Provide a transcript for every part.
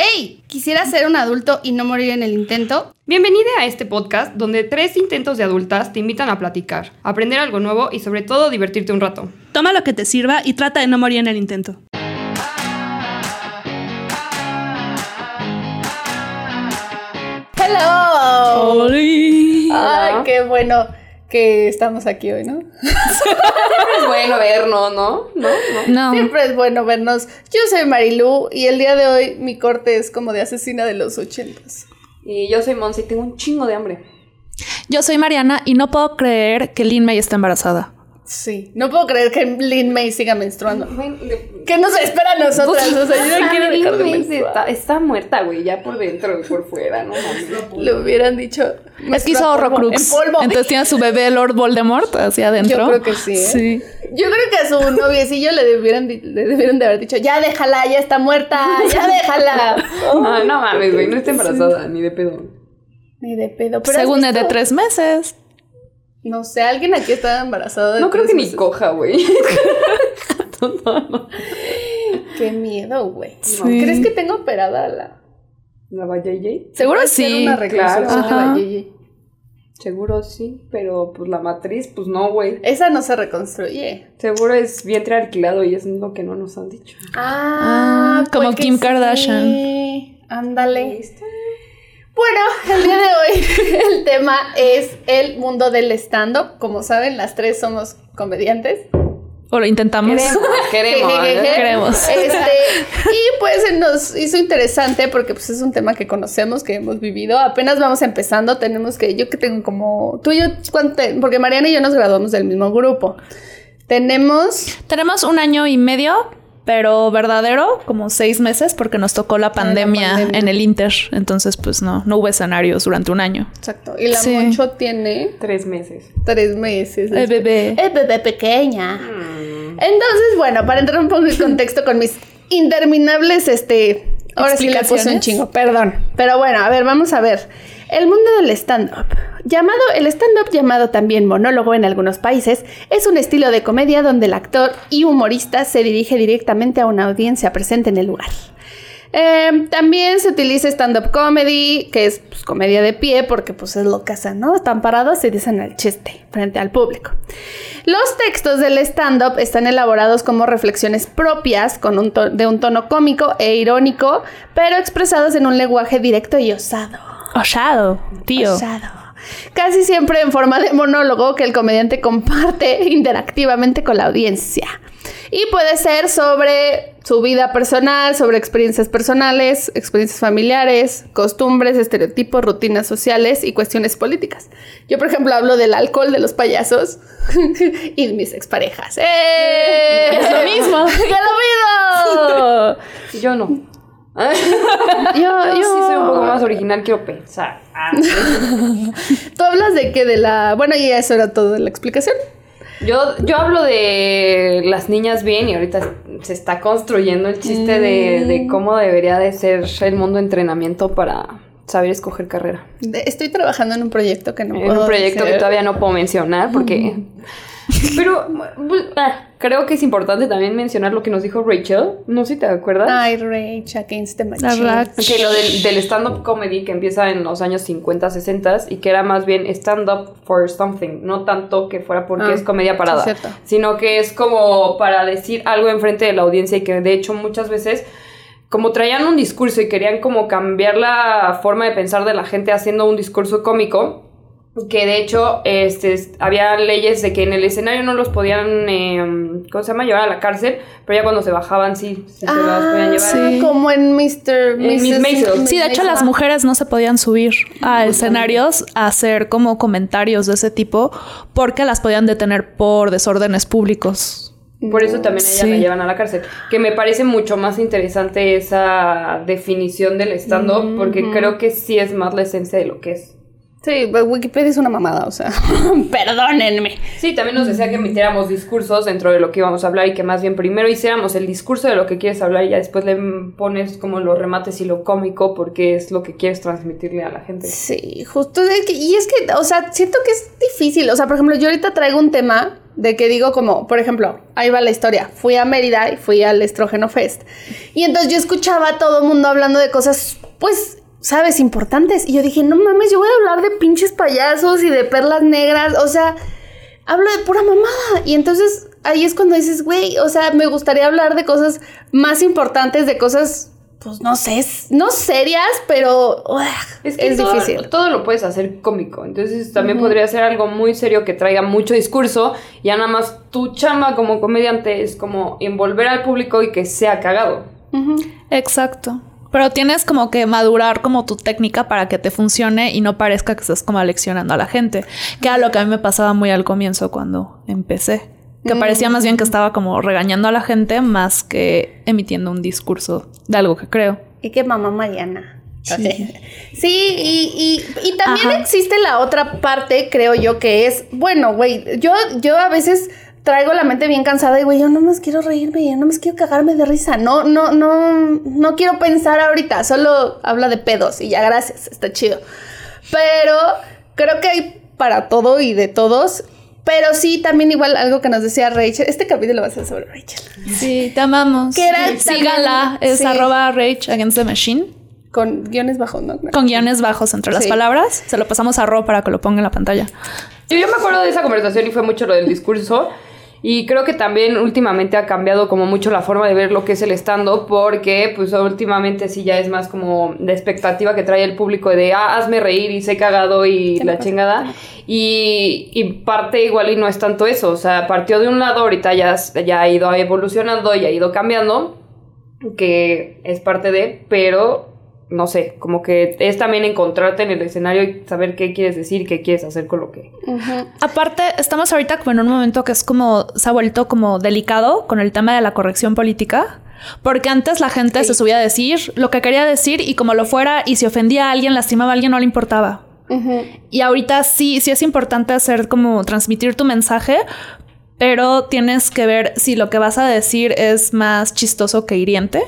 ¡Hey! ¿Quisiera ser un adulto y no morir en el intento? Bienvenida a este podcast donde tres intentos de adultas te invitan a platicar, aprender algo nuevo y sobre todo divertirte un rato. Toma lo que te sirva y trata de no morir en el intento. ¡Hello! Ay, qué bueno que estamos aquí hoy, ¿no? Es bueno vernos, ¿no? ¿No? ¿No? No. Siempre es bueno vernos. Yo soy Marilu y el día de hoy mi corte es como de asesina de los ochentas. Y yo soy Monse y tengo un chingo de hambre. Yo soy Mariana y no puedo creer que Lin May está embarazada. Sí, no puedo creer que Lin May siga menstruando. ¿Qué nos espera a nosotras? O sea, yo no quiero Lin dejar de May menstruar. está, está muerta, güey, ya por dentro y por fuera, ¿no? Le hubieran dicho. Es que hizo Horrocrux. En polvo. Entonces tiene a su bebé Lord Voldemort hacia adentro. Yo creo que sí, ¿eh? Sí. Yo creo que a su noviecillo le debieran, le debieron de haber dicho, ya déjala, ya está muerta, ya déjala. Ah, no mames, güey, no está embarazada, ni de pedo. Ni de pedo. Pero Según ¿has es de tres meses. No sé, alguien aquí estaba embarazado. de No creo que ni coja, güey. Qué miedo, güey. Sí. ¿Crees que tengo operada la... ¿La Valleye? Seguro sí. una claro. Ajá. Seguro sí, pero pues la matriz, pues no, güey. Esa no se reconstruye. Seguro es vientre alquilado y es lo que no nos han dicho. Ah, como puede que Kim sí. Kardashian. Ándale. Bueno, el día de hoy el tema es el mundo del stand-up. Como saben, las tres somos comediantes. O lo intentamos. Queremos, queremos. Este, y pues se nos hizo interesante porque pues es un tema que conocemos, que hemos vivido. Apenas vamos empezando, tenemos que, yo que tengo como, tú y yo, ¿cuánto te- porque Mariana y yo nos graduamos del mismo grupo. Tenemos, Tenemos un año y medio, pero verdadero, como seis meses, porque nos tocó la pandemia, pandemia. en el Inter. Entonces, pues no, no hubo escenarios durante un año. exacto, y la Sí. Moncho tiene Tres meses. tres meses. El bebé. Es bebé pequeña. Entonces, bueno, para entrar un poco en contexto con mis interminables, este, ahora sí le puse un Explicaciones. chingo, perdón. Pero bueno, a ver, vamos a ver. El mundo del stand-up. Llamado el stand-up, llamado también monólogo en algunos países, es un estilo de comedia donde el actor y humorista se dirige directamente a una audiencia presente en el lugar. Eh, también se utiliza stand-up comedy, que es pues, comedia de pie, porque pues es lo que hacen, ¿no? Están parados y dicen el chiste frente al público. Los textos del stand-up están elaborados como reflexiones propias, con un de un tono cómico e irónico, pero expresados en un lenguaje directo y osado. Osado, tío. Osado. Casi siempre en forma de monólogo que el comediante comparte interactivamente con la audiencia. Y puede ser sobre su vida personal, sobre experiencias personales, experiencias familiares, costumbres, estereotipos, rutinas sociales y cuestiones políticas. Yo, por ejemplo, hablo del alcohol de los payasos y de mis exparejas. ¡Eh! Es lo mismo. ¡Que lo mismo! Yo no. Yo, Yo yo... sí soy un poco más original, quiero pensar. Ah, ¿Tú hablas de qué? De la... Bueno, y eso era todo de la explicación. yo, yo hablo de las niñas bien y ahorita se está construyendo el chiste de, de cómo debería de ser el mundo de entrenamiento para saber escoger carrera. De- Estoy trabajando en un proyecto que no puedo un proyecto que todavía no puedo mencionar porque... Pero bu- ah, creo que es importante también mencionar lo que nos dijo Rachel. No sé si te acuerdas. Ay, Rage Against the La Machine. verdad. Que lo del, del stand-up comedy que empieza en los años 50, 60 y que era más bien stand-up for something, no tanto que fuera porque Ah, es comedia parada, sí, sino que es como para decir algo enfrente de la audiencia y que de hecho muchas veces como traían un discurso y querían como cambiar la forma de pensar de la gente haciendo un discurso cómico, que de hecho este, es- había leyes de que en el escenario no los podían, eh, ¿cómo se llama?, llevar a la cárcel, pero ya cuando se bajaban sí, sí se las podían Ah, llevar. sí. como en Mr. Miss Mrs. Maisel. Sí, de hecho las mujeres no se podían subir a escenarios a hacer como comentarios de ese tipo porque las podían detener por desórdenes públicos. Por eso también a ella Sí. la llevan a la cárcel. Que me parece mucho más interesante esa definición del stand-up, porque creo que sí es más la esencia de lo que es. Sí, Wikipedia es una mamada, o sea, perdónenme. Sí, también nos decía que metiéramos discursos dentro de lo que íbamos a hablar y que más bien primero hiciéramos el discurso de lo que quieres hablar y ya después le pones como los remates y lo cómico porque es lo que quieres transmitirle a la gente. Sí, justo. es que- y es que, o sea, siento que es difícil. O sea, por ejemplo, yo ahorita traigo un tema De que digo como, por ejemplo, ahí va la historia. Fui a Mérida y fui al Estrógeno Fest. Y entonces yo escuchaba a todo el mundo hablando de cosas, pues, sabes, importantes. Y yo dije, no mames, yo voy a hablar de pinches payasos y de perlas negras. O sea, hablo de pura mamada. Y entonces ahí es cuando dices, güey, o sea, me gustaría hablar de cosas más importantes, de cosas pues no sé, no serias, pero es, que todo, difícil. Todo lo puedes hacer cómico. Entonces también podría ser algo muy serio que traiga mucho discurso. Y ya nada más tu chamba como comediante es como envolver al público y que sea cagado. Exacto. Pero tienes como que madurar como tu técnica para que te funcione y no parezca que estás como aleccionando a la gente. Que era lo que a mí me pasaba muy al comienzo cuando empecé. Que mm. parecía más bien que estaba como regañando a la gente más que emitiendo un discurso de algo que creo. Y que mamá Mariana. Sí, sí y, y, también existe la otra parte, creo yo, que es, bueno, güey, yo, yo a veces traigo la mente bien cansada y, güey, yo no más quiero reírme, yo no más quiero cagarme de risa. No, no, no, no quiero pensar ahorita, solo habla de pedos y ya, gracias, está chido. Pero creo que hay para todo y de todos pero sí, también igual algo que nos decía Rachel. Este capítulo va a ser sobre Rachel. Sí, te amamos. Que era Sígala, es arroba Rach Against the Machine. Con guiones bajos, ¿no? Con guiones bajos entre las palabras. Se lo pasamos a Ro para que lo ponga en la pantalla. Yo, yo me acuerdo de esa conversación y fue mucho lo del discurso. Y creo que también últimamente ha cambiado como mucho la forma de ver lo que es el stand-up, porque pues últimamente sí ya es más como la expectativa que trae el público de, ah, hazme reír y sé cagado y la chingada. Y, y, parte igual y no es tanto eso, o sea, partió de un lado, ahorita ya, ya ha ido evolucionando y ha ido cambiando, que es parte de, pero no sé, como que es también encontrarte en el escenario y saber qué quieres decir, qué quieres hacer con lo que. Aparte, estamos ahorita como en un momento que es como, se ha vuelto como delicado con el tema de la corrección política. Porque antes la gente se subía a decir lo que quería decir y como lo fuera y si ofendía a alguien, lastimaba a alguien, no le importaba. Y ahorita sí, sí es importante hacer como transmitir tu mensaje, pero tienes que ver si lo que vas a decir es más chistoso que hiriente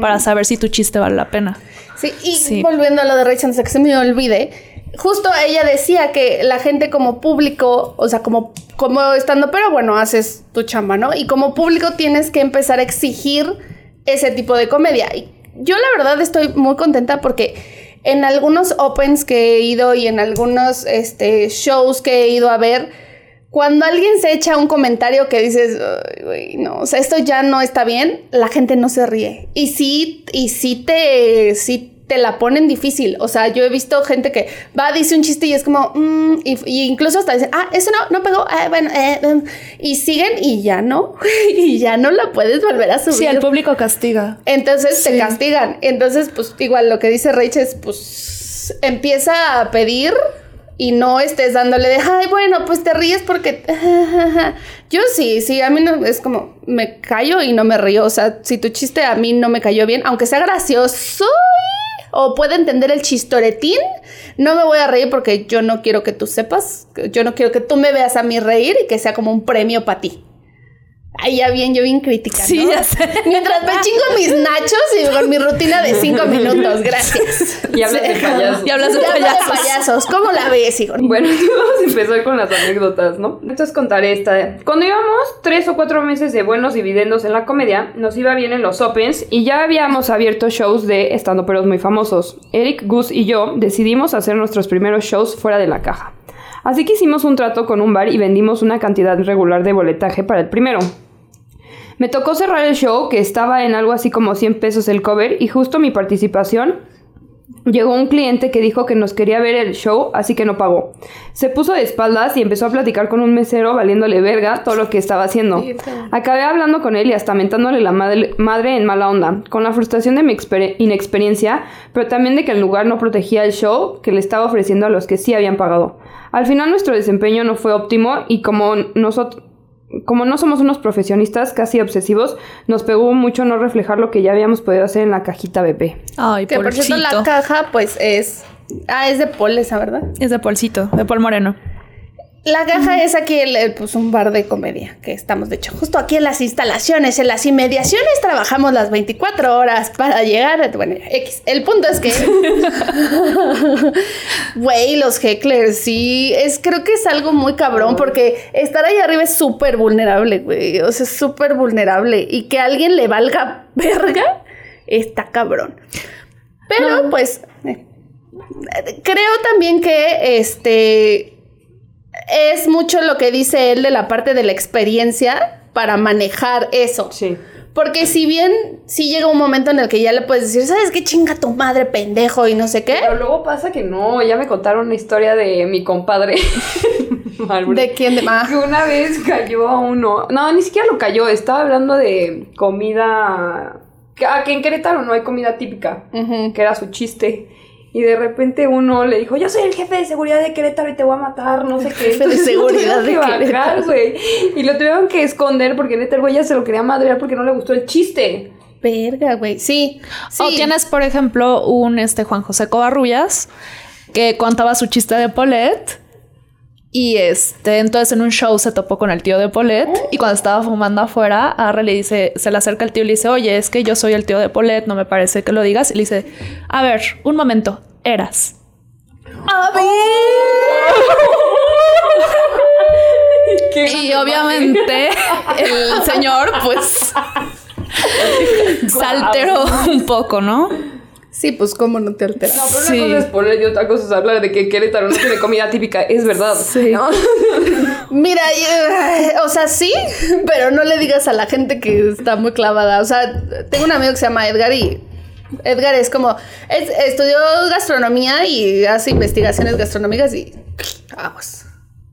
para saber si tu chiste vale la pena. Sí, y volviendo a lo de Rachel, antes de que se me olvide, justo ella decía que la gente como público, o sea, como, como estando, pero bueno, haces tu chamba, ¿no? Y como público tienes que empezar a exigir ese tipo de comedia. Y yo la verdad estoy muy contenta porque en algunos opens que he ido y en algunos este, shows que he ido a ver, cuando alguien se echa un comentario que dices, no, o sea, esto ya no está bien, la gente no se ríe. Y sí, y sí te, sí te la ponen difícil. O sea, yo he visto gente que va, dice un chiste y es como, mm", y, incluso hasta dicen, ah, eso no, no pegó, ah, bueno, eh, em", y siguen y ya no, y ya no la puedes volver a subir. Sí, el público castiga. Entonces te castigan. Entonces, pues igual lo que dice Rachel es, pues empieza a pedir y no estés dándole de, ay, bueno, pues te ríes porque... Yo sí, sí, a mí no, es como, me callo y no me río. O sea, si tu chiste a mí no me cayó bien, aunque sea gracioso o pueda entender el chistoretín, no me voy a reír porque yo no quiero que tú sepas, yo no quiero que tú me veas a mí reír y que sea como un premio para ti. Ahí ya bien, yo bien crítica, Sí, ya sé. Mientras me chingo mis nachos y con mi rutina de cinco minutos. Gracias. Y hablas de payasos. Y hablas de payasos. ¿Cómo la ves, hijo? Bueno, vamos a empezar con las anécdotas, ¿no? Entonces contaré esta. Cuando íbamos tres o cuatro meses de buenos dividendos en la comedia, nos iba bien en los opens y ya habíamos abierto shows de estando peros muy famosos. Eric, Gus y yo decidimos hacer nuestros primeros shows fuera de la caja. Así que hicimos un trato con un bar y vendimos una cantidad regular de boletaje para el primero. Me tocó cerrar el show, que estaba en algo así como 100 pesos el cover, y justo mi participación Llegó un cliente que dijo que nos quería ver el show, así que no pagó. Se puso de espaldas y empezó a platicar con un mesero valiéndole verga todo lo que estaba haciendo. Acabé hablando con él y hasta mentándole la madre, madre en mala onda, con la frustración de mi inexperiencia, pero también de que el lugar no protegía el show que le estaba ofreciendo a los que sí habían pagado. Al final nuestro desempeño no fue óptimo y como nosotros como no somos unos profesionistas casi obsesivos, nos pegó mucho no reflejar lo que ya habíamos podido hacer en la cajita BP. Ay, que por cierto la caja pues es ah es de Paul esa, ¿verdad? Es de Polcito, de Paul Moreno. La caja es aquí el, pues un bar de comedia que estamos de hecho justo aquí en las instalaciones, en las inmediaciones trabajamos las 24 horas para llegar a bueno, X. El punto es que güey, los hecklers sí, es creo que es algo muy cabrón porque estar ahí arriba es súper vulnerable, güey, o sea, es súper vulnerable y que a alguien le valga verga está cabrón. Pero pues eh, creo también que este es mucho lo que dice él de la parte de la experiencia para manejar eso. Sí. Porque si bien sí llega un momento en el que ya le puedes decir, ¿sabes qué chinga tu madre, pendejo? Y no sé qué. Pero luego pasa que no, ya me contaron una historia de mi compadre. ¿De quién? De Que una vez cayó a uno. No, ni siquiera lo cayó. Estaba hablando de comida. Ah, que en Querétaro no hay comida típica. Que era su chiste. Y de repente uno le dijo, yo soy el jefe de seguridad de Querétaro y te voy a matar, no sé qué. Jefe de seguridad de Querétaro. güey. Y lo tuvieron que esconder porque neta el güey ya se lo quería madrear porque no le gustó el chiste. Verga, güey. Sí, sí. O tienes, por ejemplo, un este Juan José Covarrubias que contaba su chiste de Polet. Y este, entonces en un show se topó con el tío de Polet y cuando estaba fumando afuera, Arre le dice, se le acerca el tío y le dice, oye, es que yo soy el tío de Polet, no me parece que lo digas. Y le dice, a ver, un momento, eras. A ver. Y obviamente el señor, pues, se alteró un poco, ¿no? Sí, pues cómo no te alteras. No, pero Sí. una cosa es poner y otra cosa es hablar de que Querétaro no tiene comida típica. Es verdad. Sí. ¿no? Mira, eh, o sea, sí, pero no le digas a la gente que está muy clavada. O sea, tengo un amigo que se llama Edgar y Edgar es como, es- estudió gastronomía y hace investigaciones gastronómicas y vamos.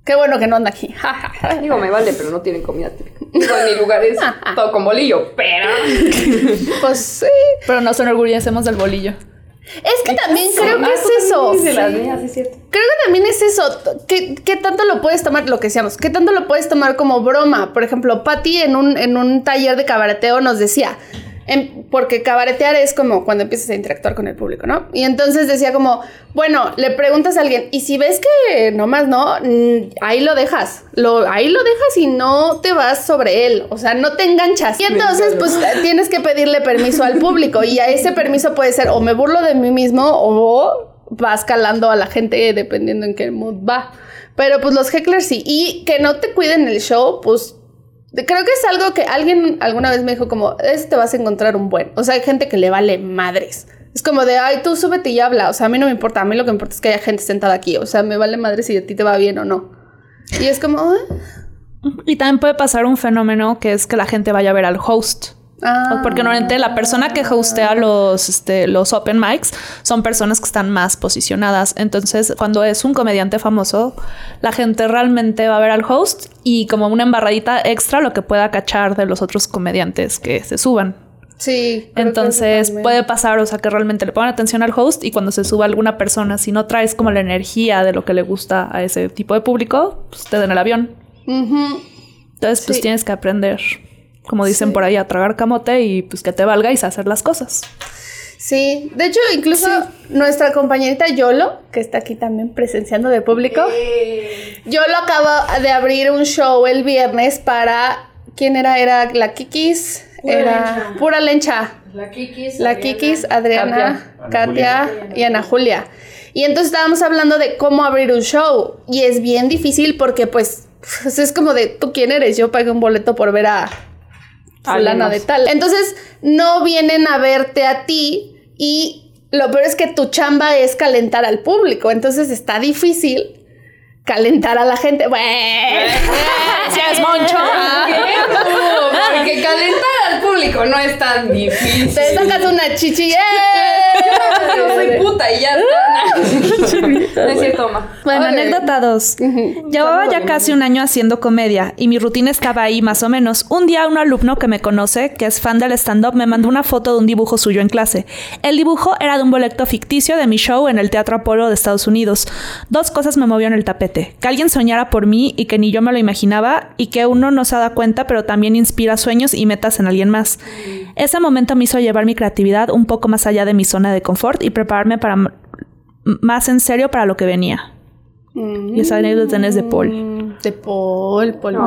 Qué bueno que no anda aquí. Digo, me vale, pero no tienen comida típica. Digo, mi lugar es todo con bolillo, pero... pues sí. Pero nos enorgullecemos del bolillo. Es que también creo que es eso. sí cierto. Creo que también es eso. ¿Qué, qué tanto lo puedes tomar? Lo que decíamos. ¿Qué tanto lo puedes tomar como broma? Por ejemplo, Patty en un, en un taller de cabareteo nos decía. Em, porque cabaretear es como cuando empiezas a interactuar con el público, ¿no? Y entonces decía como, bueno, le preguntas a alguien, y si ves que nomás no, mm, ahí lo dejas. Lo, ahí lo dejas y no te vas sobre él. O sea, no te enganchas. Y entonces, pues tienes que pedirle permiso al público. Y a ese permiso puede ser o me burlo de mí mismo o vas calando a la gente dependiendo en qué mood va. Pero pues los hecklers sí. Y que no te cuiden el show, pues creo que es algo que alguien alguna vez me dijo como, eso te vas a encontrar un buen. O sea, hay gente que le vale madres. Es como de, ay, tú súbete y habla. O sea, a mí no me importa. A mí lo que me importa es que haya gente sentada aquí. O sea, me vale madre si a ti te va bien o no. Y es como, ah, Y también puede pasar un fenómeno que es que la gente vaya a ver al host. Ah. Porque normalmente la persona que hostea los, este, los open mics son personas que están más posicionadas. Entonces, cuando es un comediante famoso, la gente realmente va a ver al host y como una embarradita extra lo que pueda cachar de los otros comediantes que se suban. Sí. Entonces puede pasar, o sea, que realmente le pongan atención al host y cuando se suba alguna persona, si no traes como la energía de lo que le gusta a ese tipo de público, pues te den el avión. Entonces, pues Sí. tienes que aprender, como dicen Sí. por ahí, a tragar camote y pues que te valga y hacer las cosas. Sí, de hecho, incluso nuestra compañerita Yolo, que está aquí también presenciando de público, Yolo acaba de abrir un show el viernes para. ¿Quién era? Era la Kikis. Pura era Lencha. pura lencha. La Kikis. La Kikis, Adriana, Katia. Katia, Ana y Ana Julia. Y entonces estábamos hablando de cómo abrir un show. Y es bien difícil porque, pues, pues, es como de, ¿tú quién eres? Yo pagué un boleto por ver a fulana de tal. Entonces, no vienen a verte a ti y lo peor es que tu chamba es calentar al público. Entonces está difícil calentar a la gente. Bueno, Gracias, Moncho. Porque calentar al público no es tan difícil. te sacas una chichi. ¡eh! Yo soy puta y ya está. No es cierto, ma. Bueno, anécdota 2. Llevaba ya casi un año haciendo comedia y mi rutina estaba ahí más o menos. Un día un alumno que me conoce, que es fan del stand-up, me mandó una foto de un dibujo suyo en clase. El dibujo era de un boleto ficticio de mi show en el Teatro Apolo de Estados Unidos. Dos cosas me movió en el tapete. Que alguien soñara por mí y que ni yo me lo imaginaba y que uno no se da cuenta pero también inspira sueños y metas en alguien más. Ese momento me hizo llevar mi creatividad un poco más allá de mi zona de confort y prepararme para más en serio para lo que venía. Y esa anécdota es de Paul. De Paul, Paul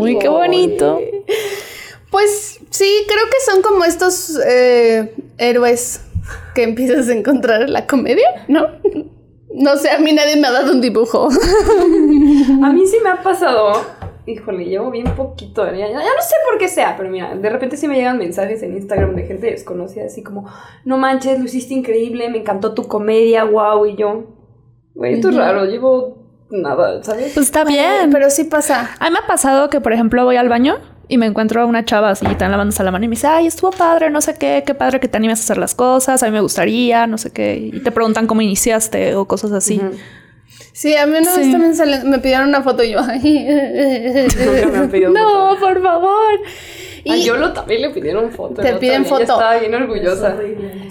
Uy, qué bonito. Pues sí, creo que son como estos eh, héroes que empiezas a encontrar en la comedia, ¿no? No sé, a mí nadie me ha dado un dibujo. A mí sí me ha pasado. Híjole, llevo bien poquito. Ya, ya no sé por qué sea, pero mira, de repente sí me llegan mensajes en Instagram de gente desconocida, así como, no manches, lo hiciste increíble, me encantó tu comedia, wow, y yo. Güey, esto es raro, llevo nada, ¿sabes? Pues está bien. Pero sí pasa. A mí me ha pasado que, por ejemplo, voy al baño y me encuentro a una chava así, tan lavándose la mano y me dice, ay, estuvo padre, no sé qué, qué padre que te animes a hacer las cosas, a mí me gustaría, no sé qué. Y te preguntan cómo iniciaste o cosas así. Sí, a mí una vez Sí. también sale- me pidieron una foto y yo, ay, Nunca me han pedido no, foto. por favor. A Y- Yolo también le pidieron foto. Te piden foto. Ella estaba bien orgullosa.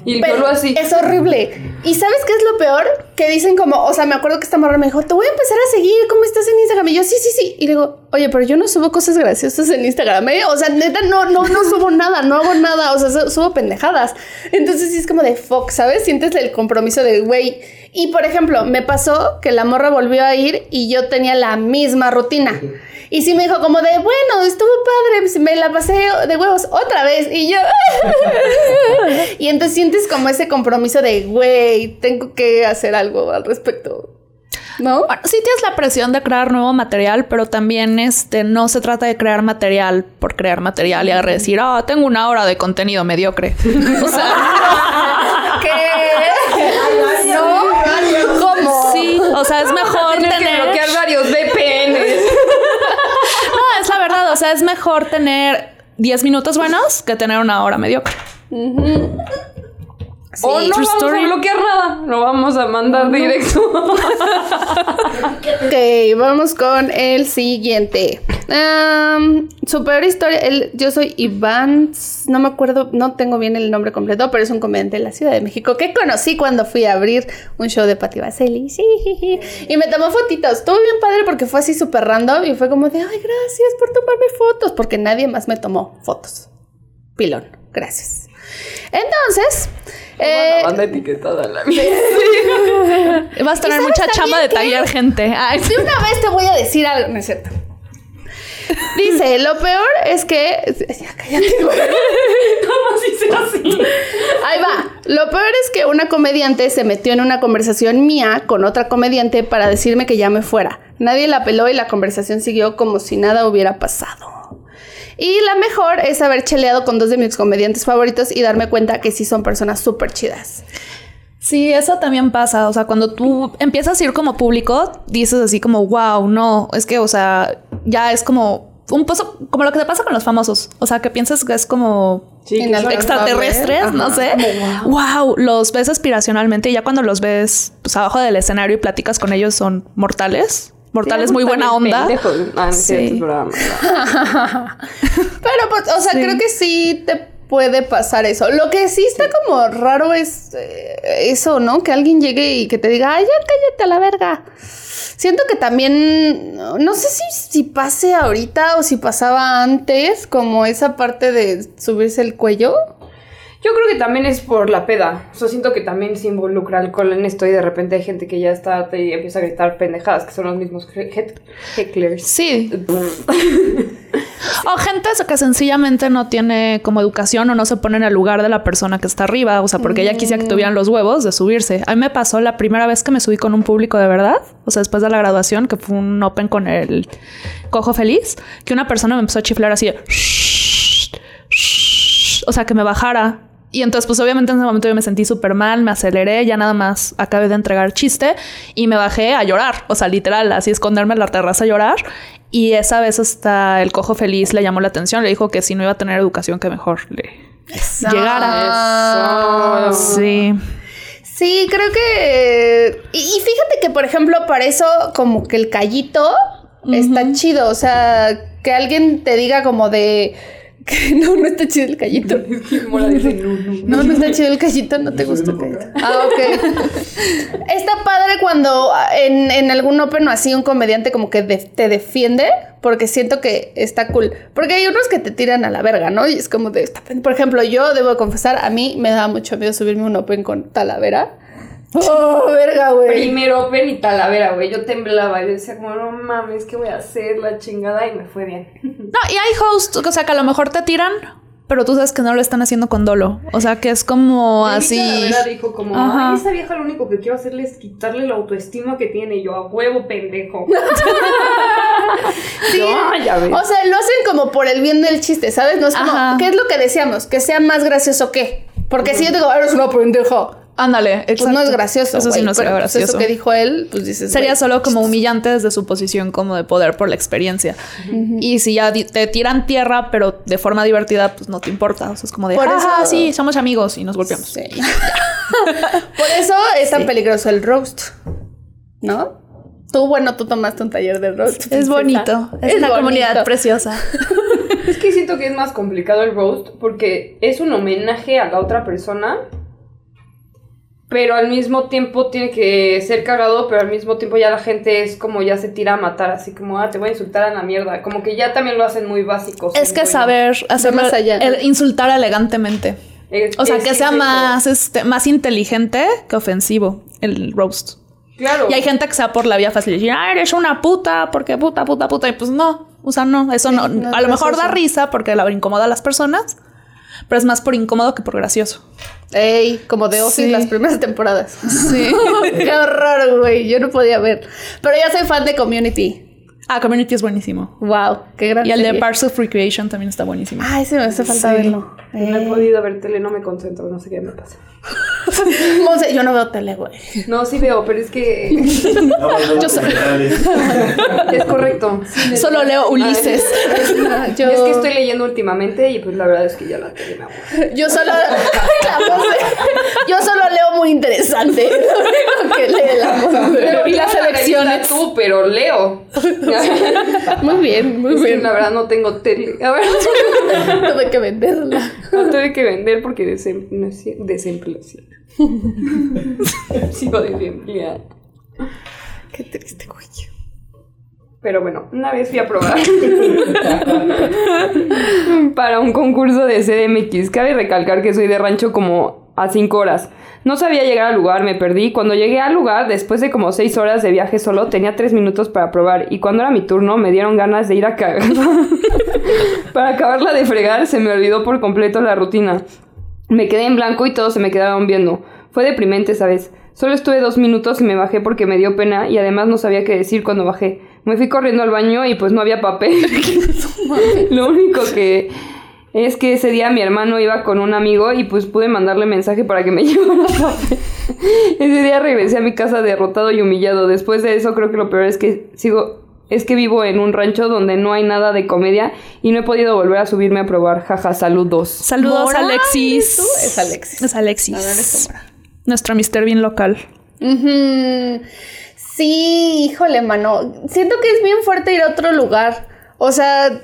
Y Pero Yolo así. Es horrible. ¿Y sabes qué es lo peor? Que dicen como, o sea, me acuerdo que esta morra me dijo, te voy a empezar a seguir, ¿cómo estás en Instagram? Y yo, sí, sí, sí. Y le digo, oye, pero yo no subo cosas graciosas en Instagram, ¿eh? O sea, neta, no, no, no subo nada, no hago nada, o sea, su- subo pendejadas. Entonces sí es como de fuck, ¿sabes? Sientes el compromiso de, güey. Y por ejemplo, me pasó que la morra volvió a ir y yo tenía la misma rutina. Y sí me dijo como de, bueno, estuvo padre, pues, me la pasé de huevos otra vez. Y yo... y entonces sientes como ese compromiso de, güey, tengo que hacer algo al respecto. ¿No? Bueno, sí tienes la presión de crear nuevo material, pero también este, no se trata de crear material por crear material y decir, ah, tengo una hora de contenido mediocre. O sea, ¿Qué? ¿No? ¿Cómo? sí, o sea, es mejor Tener que tener... bloquear varios VPNs. No, es la verdad, o sea, es mejor tener 10 minutos buenos que tener una hora mediocre. O no true vamos story. a bloquear nada. Lo vamos a mandar directo. Ok, vamos con el siguiente. Am, su peor historia, el- yo soy Iván, no me acuerdo, no tengo bien el nombre completo, pero es un comediante de la Ciudad de México que conocí cuando fui a abrir un show de Pati Vaseli. Sí, y me tomó fotitos. Estuvo bien padre porque fue así súper random y fue como de, ay, gracias por tomarme fotos, porque nadie más me tomó fotos. Pilón, gracias. Entonces, eh, la banda etiquetada la Vas a tener mucha chamba de taguear gente. Ay, De una vez te voy a decir algo, no es cierto. Dice, lo peor es que. Ya cállate, güey. ¿Cómo si sea así? Ahí va. Lo peor es que una comediante se metió en una conversación mía con otra comediante para decirme que ya me fuera. Nadie la peló y la conversación siguió como si nada hubiera pasado. Y la mejor es haber cheleado con dos de mis comediantes favoritos y darme cuenta que sí son personas súper chidas. Sí, eso también pasa. O sea, cuando tú empiezas a ir como público, dices así como, wow, no, es que, o sea, ya es como un pozo, como lo que te pasa con los famosos. O sea, que piensas que es como Sí, que Inalcanzable. extraterrestres, no sé. Wow, los ves aspiracionalmente y ya cuando los ves pues, abajo del escenario y platicas con ellos son mortales. Mortales Sí, muy buena onda. Ah, no es cierto, Sí. es broma. Pero, pues, o sea, Sí. creo que sí te puede pasar eso. Lo que sí está como raro es eh, eso, ¿no? Que alguien llegue y que te diga, ay, ya cállate a la verga. Siento que también, no no sé si, si pase ahorita o si pasaba antes, como esa parte de subirse el cuello. Yo creo que también es por la peda. O sea, siento que también se involucra alcohol en esto y de repente hay gente que ya está y empieza a gritar pendejadas, que son los mismos he- he- hecklers. Sí. O gente que sencillamente no tiene como educación o no se pone en el lugar de la persona que está arriba. O sea, porque ella quisiera que tuvieran los huevos de subirse. A mí me pasó la primera vez que me subí con un público de verdad. O sea, después de la graduación, que fue un open con el cojo feliz, que una persona me empezó a chiflar así de... O sea, que me bajara. Y entonces, pues obviamente en ese momento yo me sentí súper mal, me aceleré, ya nada más acabé de entregar chiste y me bajé a llorar. O sea, literal, así esconderme en la terraza a llorar. Y esa vez hasta el cojo feliz le llamó la atención, le dijo que si no iba a tener educación, que mejor le llegara. Eso. Sí. Sí, creo que... Y, y fíjate que, por ejemplo, para eso como que el callito está chido. O sea, que alguien te diga como de... Que no, no está chido el callito. Mora dice, no, no. No, no está chido el callito, no te gusta el callito. Ah, ok. Está padre cuando en, en algún open o así un comediante como que de- te defiende, porque siento que está cool. Porque hay unos que te tiran a la verga, ¿no? Y es como de, por ejemplo, yo debo confesar, a mí me da mucho miedo subirme un open con Talavera. Oh, verga, güey. Primero Open y Talavera, güey. Yo temblaba. Yo decía, como, no mames, ¿qué voy a hacer? La chingada. Y me fue bien. No, y hay hosts, o sea, que a lo mejor te tiran, pero tú sabes que no lo están haciendo con dolo. O sea, que es como Y así. Talavera dijo como, ay, esa vieja lo único que quiero hacerle es quitarle la autoestima que tiene. Y yo, a huevo, pendejo. Sí. No, ya ves. O sea, lo hacen como por el bien del chiste, ¿sabes? No es como, Ajá. ¿qué es lo que decíamos? Que sea más gracioso que. Porque si yo te digo, "Ah, eres una pendeja, Ándale, exacto. pues no es gracioso. Eso sí no sería pues, gracioso. Eso que dijo él, pues dices. Sería solo como humillante desde su posición como de poder por la experiencia. Y si ya te tiran tierra, pero de forma divertida, pues no te importa. O sea, es como de, Por ah, eso- sí, somos amigos y nos golpeamos. Sí. Por eso es tan peligroso el roast. ¿No? Tú, bueno, tú tomaste un taller de roast. Es princesa. bonito. Es, una bonito. comunidad preciosa. Es que siento que es más complicado el roast porque es un homenaje a la otra persona, pero al mismo tiempo tiene que ser cagado, pero al mismo tiempo ya la gente es como ya se tira a matar, así como, ah, te voy a insultar a la mierda. Como que ya también lo hacen muy básico. es que saber hacerlo, más allá. el insultar elegantemente. Es- O sea, es- que sea más, este, más inteligente que ofensivo el roast. Claro. Y hay gente que sea por la vía fácil y decir, ah, eres una puta, porque puta, puta, puta. Y pues no, o sea, no, eso no. no es a lo mejor da risa porque la incomoda a las personas, pero es más por incómodo que por gracioso. Ey, como de Office Sí. las primeras temporadas. Sí. Qué horror, güey. Yo no podía ver. Pero ya soy fan de Community. ah, Community es buenísimo. Wow, qué gran Y el de. Parks of Recreation también está buenísimo. Ay, se me hace falta Sí. verlo. No he podido ver tele, no me concentro, no sé qué me pasa. Monse, yo no veo tele, güey. No, sí veo, pero es que No, no, Yo soy- es correcto. Solo leo Ulises. Yo, Es que estoy leyendo últimamente y pues la verdad es que ya la tele me aburre. yo solo. la Monse. Yo solo leo muy interesante. Lo que lee la Monse. Y las la elecciones. Tú, pero leo. Muy bien, muy Es que bien. la verdad no tengo tele. A ver, Tuve que venderla. no tuve que vender porque desem no sí. Sigo desempleada. Qué triste, güey. Pero bueno, una vez fui a probar para un concurso de CDMX. Cabe recalcar que soy de rancho como a 5 horas. No sabía llegar al lugar, me perdí. Cuando llegué al lugar, después de como 6 horas de viaje solo, tenía 3 minutos para probar. Y cuando era mi turno, me dieron ganas de ir a cagar. para acabarla de fregar, se me olvidó por completo la rutina. Me quedé en blanco y todos se me quedaron viendo. Fue deprimente, ¿sabes? Solo estuve dos minutos y me bajé porque me dio pena y además no sabía qué decir cuando bajé. Me fui corriendo al baño y pues no había papel. Lo único que es que ese día mi hermano iba con un amigo y pues pude mandarle mensaje para que me llevara papel. Ese día regresé a mi casa derrotado y humillado. Después de eso creo que lo peor es que sigo es que vivo en un rancho donde no hay nada de comedia y no he podido volver a subirme a probar. Jaja, saludos. Saludos, Mora, Alexis. ¿eres tú? Es Alexis. Es Alexis. No, no eres tú, Mora. Nuestro Mr. Bean local. Sí, híjole, mano. Siento que es bien fuerte ir a otro lugar. O sea,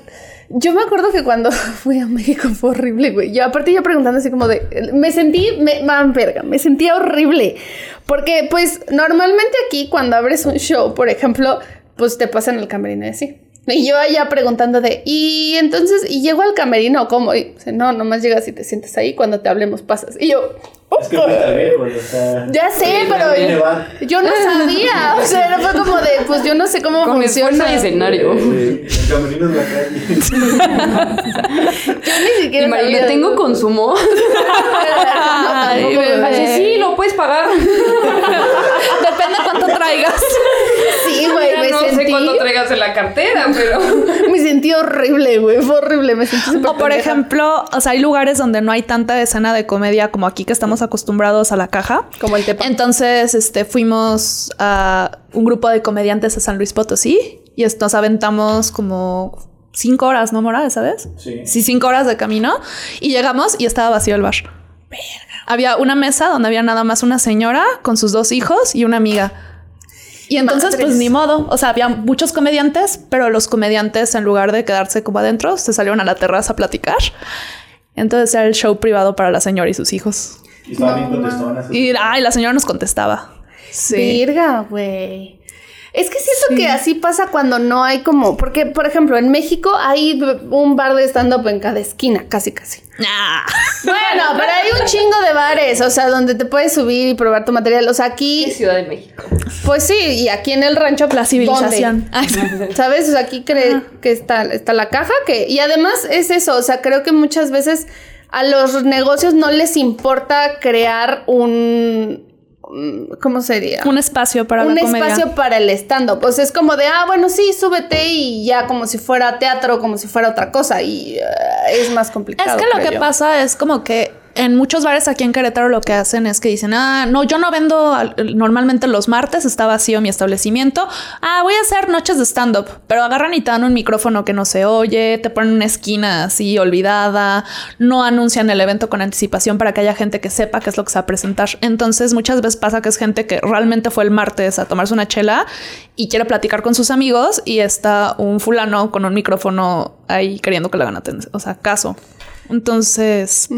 yo me acuerdo que cuando fui a México fue horrible, güey. Yo, aparte, yo preguntando así como de. Me sentí. Me, man, verga, me sentía horrible. Porque, pues, normalmente aquí, cuando abres un show, por ejemplo, pues te pasan el camerino y así. Y yo allá preguntando de, y entonces, ¿y llego al camerino cómo? Y no, nomás llegas y te sientes ahí, cuando te hablemos pasas. Y yo, Es que ver cuando está. ya sé, Sí, pero va. yo no sabía. O sea, fue como de, pues yo no sé cómo Con funciona. y escenario. Eh, El camerino es la calle. Yo ni siquiera Y. ¿tengo consumo? Ay, Ay, sí, lo puedes pagar. Depende cuánto traigas. Sí, güey, me no sé cuánto traigas en la cartera, pero... Me sentí horrible, güey. Fue horrible. Me sentí súper O por pendeja. ejemplo, o sea, hay lugares donde no hay tanta escena de comedia como aquí que estamos acostumbrados a la caja. Como el tepa. Entonces, este, fuimos a un grupo de comediantes a San Luis Potosí y nos aventamos como cinco horas, ¿no, Mora? ¿Sabes? Sí. Sí, cinco horas de camino y llegamos y estaba vacío el bar. Había una mesa donde había nada más una señora con sus dos hijos y una amiga. Y entonces, Madres. pues ni modo. O sea, había muchos comediantes, pero los comediantes, en lugar de quedarse como adentro, se salieron a la terraza a platicar. Entonces era el show privado para la señora y sus hijos. Y estaba bien contestonas. Y ay, la señora nos contestaba. Sí. Virga, güey. Es que siento que así pasa cuando no hay como, porque por ejemplo en México hay un bar de stand-up en cada esquina, casi casi. Ah. Bueno, pero hay un chingo de bares, o sea, donde te puedes subir y probar tu material. O sea, ¿Qué aquí, Ciudad de México? pues sí, y aquí en el rancho, La pues, civilización. ¿Sabes? O sea, aquí cree que está, está la caja, que, y además es eso, o sea, creo que muchas veces a los negocios no les importa crear un, un- ¿cómo sería? un espacio para un la comedia. espacio para el stand-up. Pues es como de, ah, bueno, sí, súbete y ya como si fuera teatro, como si fuera otra cosa. Y eh, es más complicado. Es que lo que yo. pasa es como que en muchos bares aquí en Querétaro lo que hacen es que dicen, ah, no, yo no vendo al- normalmente los martes, está vacío mi establecimiento. Ah, voy a hacer noches de stand-up, pero agarran y te dan un micrófono que no se oye, te ponen una esquina así olvidada, no anuncian el evento con anticipación para que haya gente que sepa qué es lo que se va a presentar. Entonces muchas veces pasa que es gente que realmente fue el martes a tomarse una chela y quiere platicar con sus amigos y está un fulano con un micrófono ahí queriendo que le hagan atención, o sea, caso. Entonces,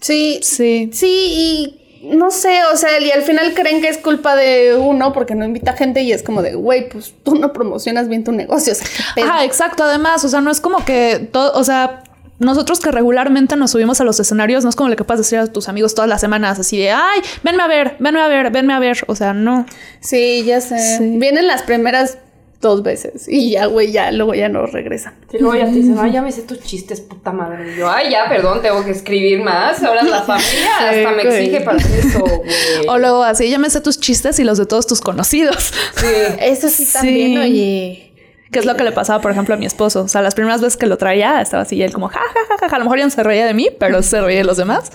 Sí, sí. sí, y no sé, o sea, y al final creen que es culpa de uno porque no invita gente y es como de, güey, pues tú no promocionas bien tu negocio. O sea. Ajá, exacto. Además, o sea, no es como que todo, o sea, nosotros que regularmente nos subimos a los escenarios, no es como lo que puedes decir a tus amigos todas las semanas, así de, ay, venme a ver, venme a ver, venme a ver. O sea, no. Sí, ya sé. Sí. Vienen las primeras dos veces y ya, güey, ya, luego ya no regresan. Y luego ya te dicen, ay, ya me sé tus chistes, puta madre. Y yo, ay, ya, perdón, tengo que escribir más. Ahora la familia hasta me güey. exige para hacer eso, güey. O luego así, ya me sé tus chistes y los de todos tus conocidos. Sí. Eso sí Sí. también, oye. Que es lo que le pasaba, por ejemplo, a mi esposo. O sea, las primeras veces que lo traía, estaba así, y él como, ja, ja, ja, ja, ja. A lo mejor ya no se reía de mí, pero se reía de los demás.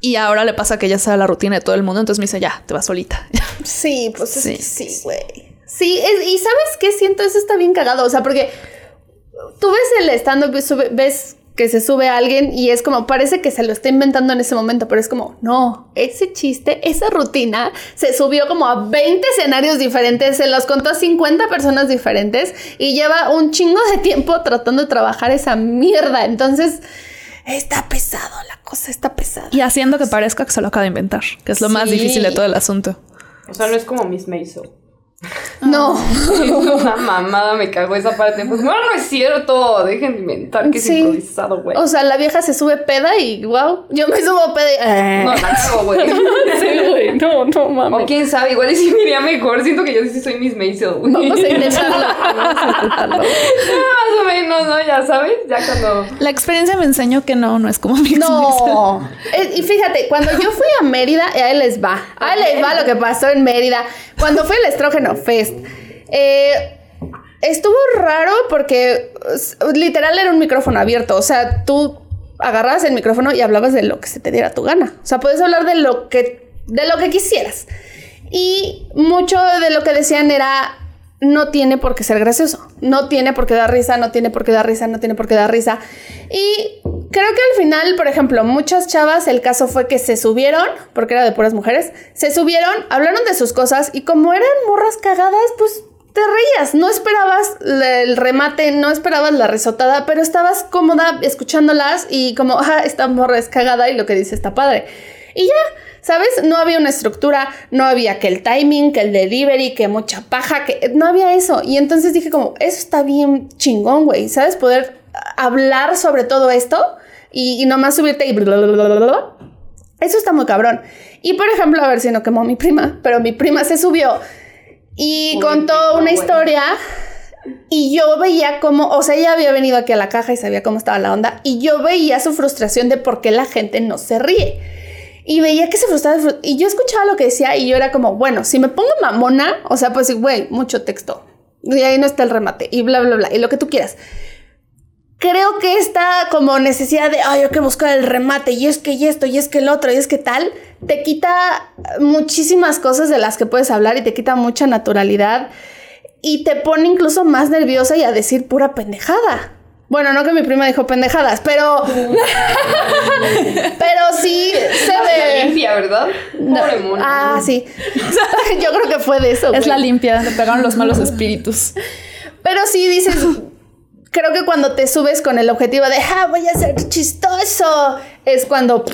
Y ahora le pasa que ya sabe la rutina de todo el mundo, entonces me dice, ya, te vas solita. Sí, pues es Sí. que sí, güey. Sí, es- y ¿sabes qué siento? Eso está bien cagado. O sea, porque tú ves el stand-up ves que se sube a alguien y es como, parece que se lo está inventando en ese momento, pero es como, no, ese chiste, esa rutina se subió como a 20 escenarios diferentes, se los contó a 50 personas diferentes y lleva un chingo de tiempo tratando de trabajar esa mierda. Entonces, está pesado, la cosa está pesada. Y haciendo que parezca que se lo acaba de inventar, que es lo más difícil de todo el asunto. O sea, no es como Miss Maisel. No. Es una mamada, me cago esa parte. Pues bueno, no es cierto. Dejen de inventar que es Sí. improvisado, güey. O sea, la vieja se sube peda y wow, yo me subo peda y... eh. No, la cago, güey. Sí, güey, no, no O mames. quién sabe, igual y sí me iría mejor. Siento que yo sí soy Miss Maisel, güey. Vamos a intentarlo. Vamos a intentarlo. Más o menos, ¿no? Ya sabes, ya cuando. La experiencia me enseñó que no, no es como mi No. Eh, Y fíjate, cuando yo fui a Mérida, y ahí les va. Ahí les va lo que pasó en Mérida. Cuando fue el Estrógeno Fest. eh, estuvo raro porque literal era un micrófono abierto. O sea, tú agarrabas el micrófono y hablabas de lo que se te diera tu gana. O sea, puedes hablar de lo que, de lo que quisieras. Y mucho de lo que decían era, no tiene por qué ser gracioso, no tiene por qué dar risa, no tiene por qué dar risa, no tiene por qué dar risa. Y creo que al final, por ejemplo, muchas chavas, el caso fue que se subieron, porque era de puras mujeres, se subieron, hablaron de sus cosas y como eran morras cagadas, pues te reías, no esperabas el remate, no esperabas la risotada, pero estabas cómoda escuchándolas y como, ah, esta morra es cagada y lo que dice está padre. Y ya, ¿sabes? No había una estructura, no había que el timing, que el delivery, que mucha paja, que no había eso. Y entonces dije como, eso está bien chingón, güey, ¿sabes? Poder hablar sobre todo esto y, y nomás subirte y bla, bla, bla. Eso está muy cabrón. Y por ejemplo, a ver si no quemó mi prima, pero mi prima se subió y contó una historia y yo veía cómo, o sea, ella había venido aquí a la caja y sabía cómo estaba la onda y yo veía su frustración de por qué la gente no se ríe. Y veía que se frustraba fru- y yo escuchaba lo que decía y yo era como, bueno, si me pongo mamona, o sea, pues güey, mucho texto. Y ahí no está el remate y bla, bla, bla, y lo que tú quieras creo que esta como necesidad de, ay, hay que buscar el remate, y es que y esto, y es que el otro, y es que tal, te quita muchísimas cosas de las que puedes hablar y te quita mucha naturalidad y te pone incluso más nerviosa y a decir pura pendejada. Bueno, no que mi prima dijo pendejadas, pero. pero sí se La ve. limpia, ¿verdad? No. Pobre mono. Ah, sí. Yo creo que fue de eso. Es güey. la limpia, le pegaron los malos espíritus. Pero sí dices, creo que cuando te subes con el objetivo de, ah, voy a ser chistoso, es cuando,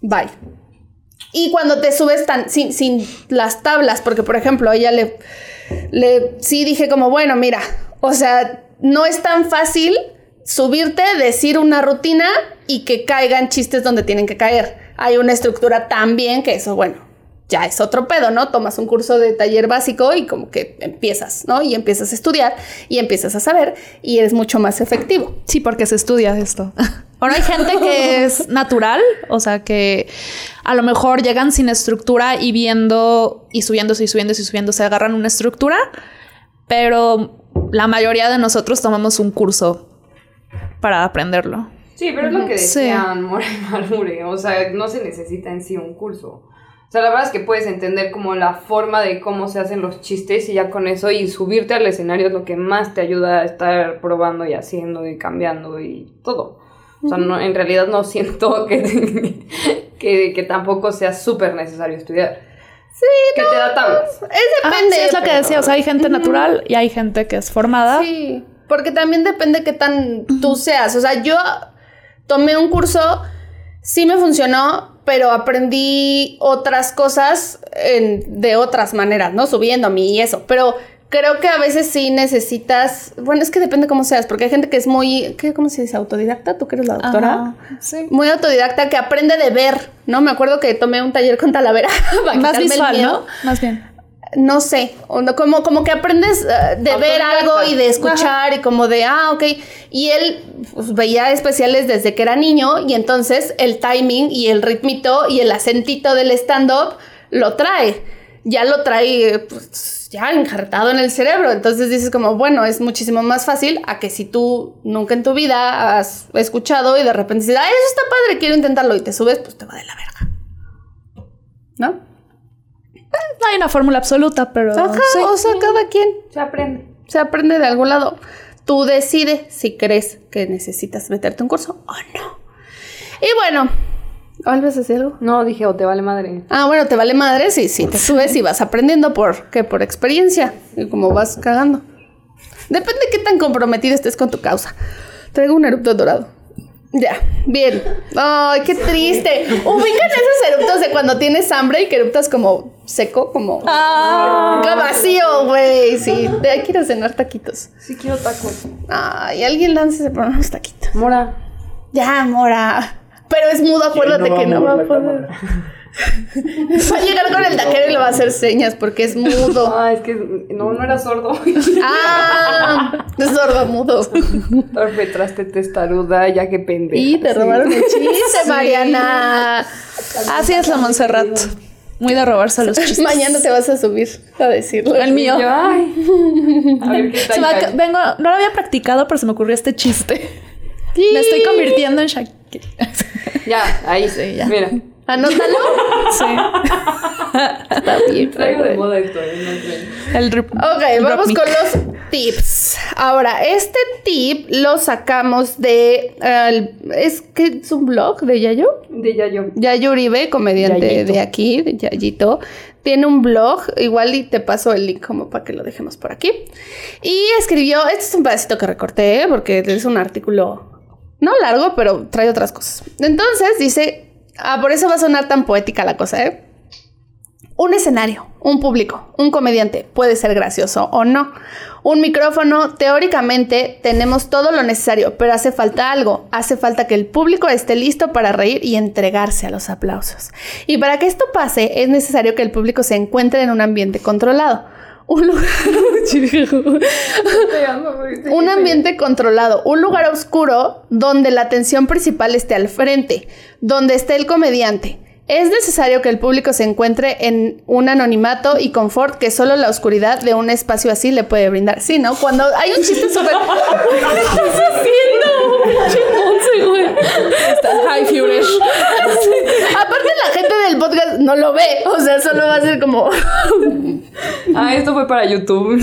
bye. Y cuando te subes tan, sin, sin las tablas, porque por ejemplo, ella le, le sí dije como, bueno, mira, o sea, no es tan fácil subirte, decir una rutina y que caigan chistes donde tienen que caer. Hay una estructura también que eso, bueno, ya es otro pedo, ¿no? Tomas un curso de taller básico y como que empiezas, ¿no? Y empiezas a estudiar y empiezas a saber y eres mucho más efectivo. Sí, porque se estudia esto. Ahora hay gente que es natural, o sea, que a lo mejor llegan sin estructura y viendo y subiéndose y subiéndose y subiéndose, agarran una estructura, pero la mayoría de nosotros tomamos un curso para aprenderlo. Sí, pero es lo que Sí. decían Mora y Malmure. O sea, no se necesita en sí un curso. O sea, la verdad es que puedes entender como la forma de cómo se hacen los chistes y ya con eso y subirte al escenario es lo que más te ayuda a estar probando y haciendo y cambiando y todo. O sea, no, en realidad no siento que, que, que tampoco sea súper necesario estudiar. Sí, que te da tablas. Es Ajá, depende. sí, es lo que decía. O sea, hay gente natural y hay gente que es formada. Sí, porque también depende qué tan tú seas. O sea, yo tomé un curso, sí me funcionó, pero aprendí otras cosas en- de otras maneras, ¿no? Subiéndome y eso. Pero creo que a veces sí necesitas. Bueno, es que depende cómo seas, porque hay gente que es muy. ¿qué, ¿Cómo se dice? ¿Autodidacta? ¿Tú que eres la doctora? Ajá, sí. Muy autodidacta que aprende de ver, ¿no? Me acuerdo que tomé un taller con Talavera. para Más el visual, ¿no? Más bien. no sé, como, como que aprendes eh, de ver algo y de escuchar y como de, ah, ok. Y él pues, veía especiales desde que era niño y entonces el timing y el ritmito y el acentito del stand-up lo trae. Ya lo trae, pues, ya enjartado en el cerebro. Entonces dices como, bueno, es muchísimo más fácil a que si tú nunca en tu vida has escuchado y de repente dices, ah, eso está padre, quiero intentarlo y te subes, pues te va de la verga. ¿No? No hay una fórmula absoluta, pero Ajá, sí. o sea, cada quien Se aprende. se aprende de algún lado. Tú decides si crees que necesitas meterte un curso o no. Y bueno, ¿vuelves a decir algo? No, dije, o te vale madre. Ah, bueno, te vale madre si si te subes y vas aprendiendo por qué, por experiencia y como vas cagando. Depende de qué tan comprometido estés con tu causa. Traigo un erupto dorado. Ya, bien. Ay, qué triste. Ubican esos eruptos de cuando tienes hambre y que eruptas como seco, como Ah. Vacío, güey. Sí, de ahí quiero cenar taquitos. Sí quiero tacos. Ay, alguien láncese por unos taquitos. Mora. Ya, mora. Pero es mudo, acuérdate que no va a poder. Va a llegar con el taquero y le va a hacer señas porque es mudo. Ah, es que no, no era sordo. Ah, es sordo mudo. Torpe traste testaruda, ya que pendeja. Y te robaron el chiste, Mariana. Así es la Montserrat. Muy de robarse los chistes. Mañana te vas a subir a decirlo. El mío. Yo, ay. A ver qué tal. vengo, no lo había practicado, pero se me ocurrió este chiste. Me estoy convirtiendo en Shakira. Ya, ahí. Sí, ya. Mira. Anótalo. Sí. Está bien. Traigo de moda esto, ¿eh? No. El rip- Ok, el vamos con los tips. Ahora, este tip lo sacamos de. es que es un blog de Yayo. De ya yo. Yayo Uribe, comediante Yayito. de aquí, de Yayito. Tiene un blog, igual y te paso el link como para que lo dejemos por aquí. Y escribió, este es un pedacito que recorté, porque es un artículo no largo, pero trae otras cosas. Entonces dice, ah, por eso va a sonar tan poética la cosa, ¿eh? Un escenario, un público, un comediante puede ser gracioso o no. Un micrófono, teóricamente tenemos todo lo necesario, pero hace falta algo. Hace falta que el público esté listo para reír y entregarse a los aplausos. Y para que esto pase, es necesario que el público se encuentre en un ambiente controlado. Un lugar... Un ambiente controlado, un lugar oscuro donde la atención principal esté al frente, donde esté el comediante. Es necesario que el público se encuentre en un anonimato y confort que solo la oscuridad de un espacio así le puede brindar. Sí, ¿no? Cuando hay un chiste súper... ¿Qué estás haciendo? Güey. High Furish. Aparte la gente del podcast no lo ve, o sea, solo va a ser como... Ah, esto fue para YouTube.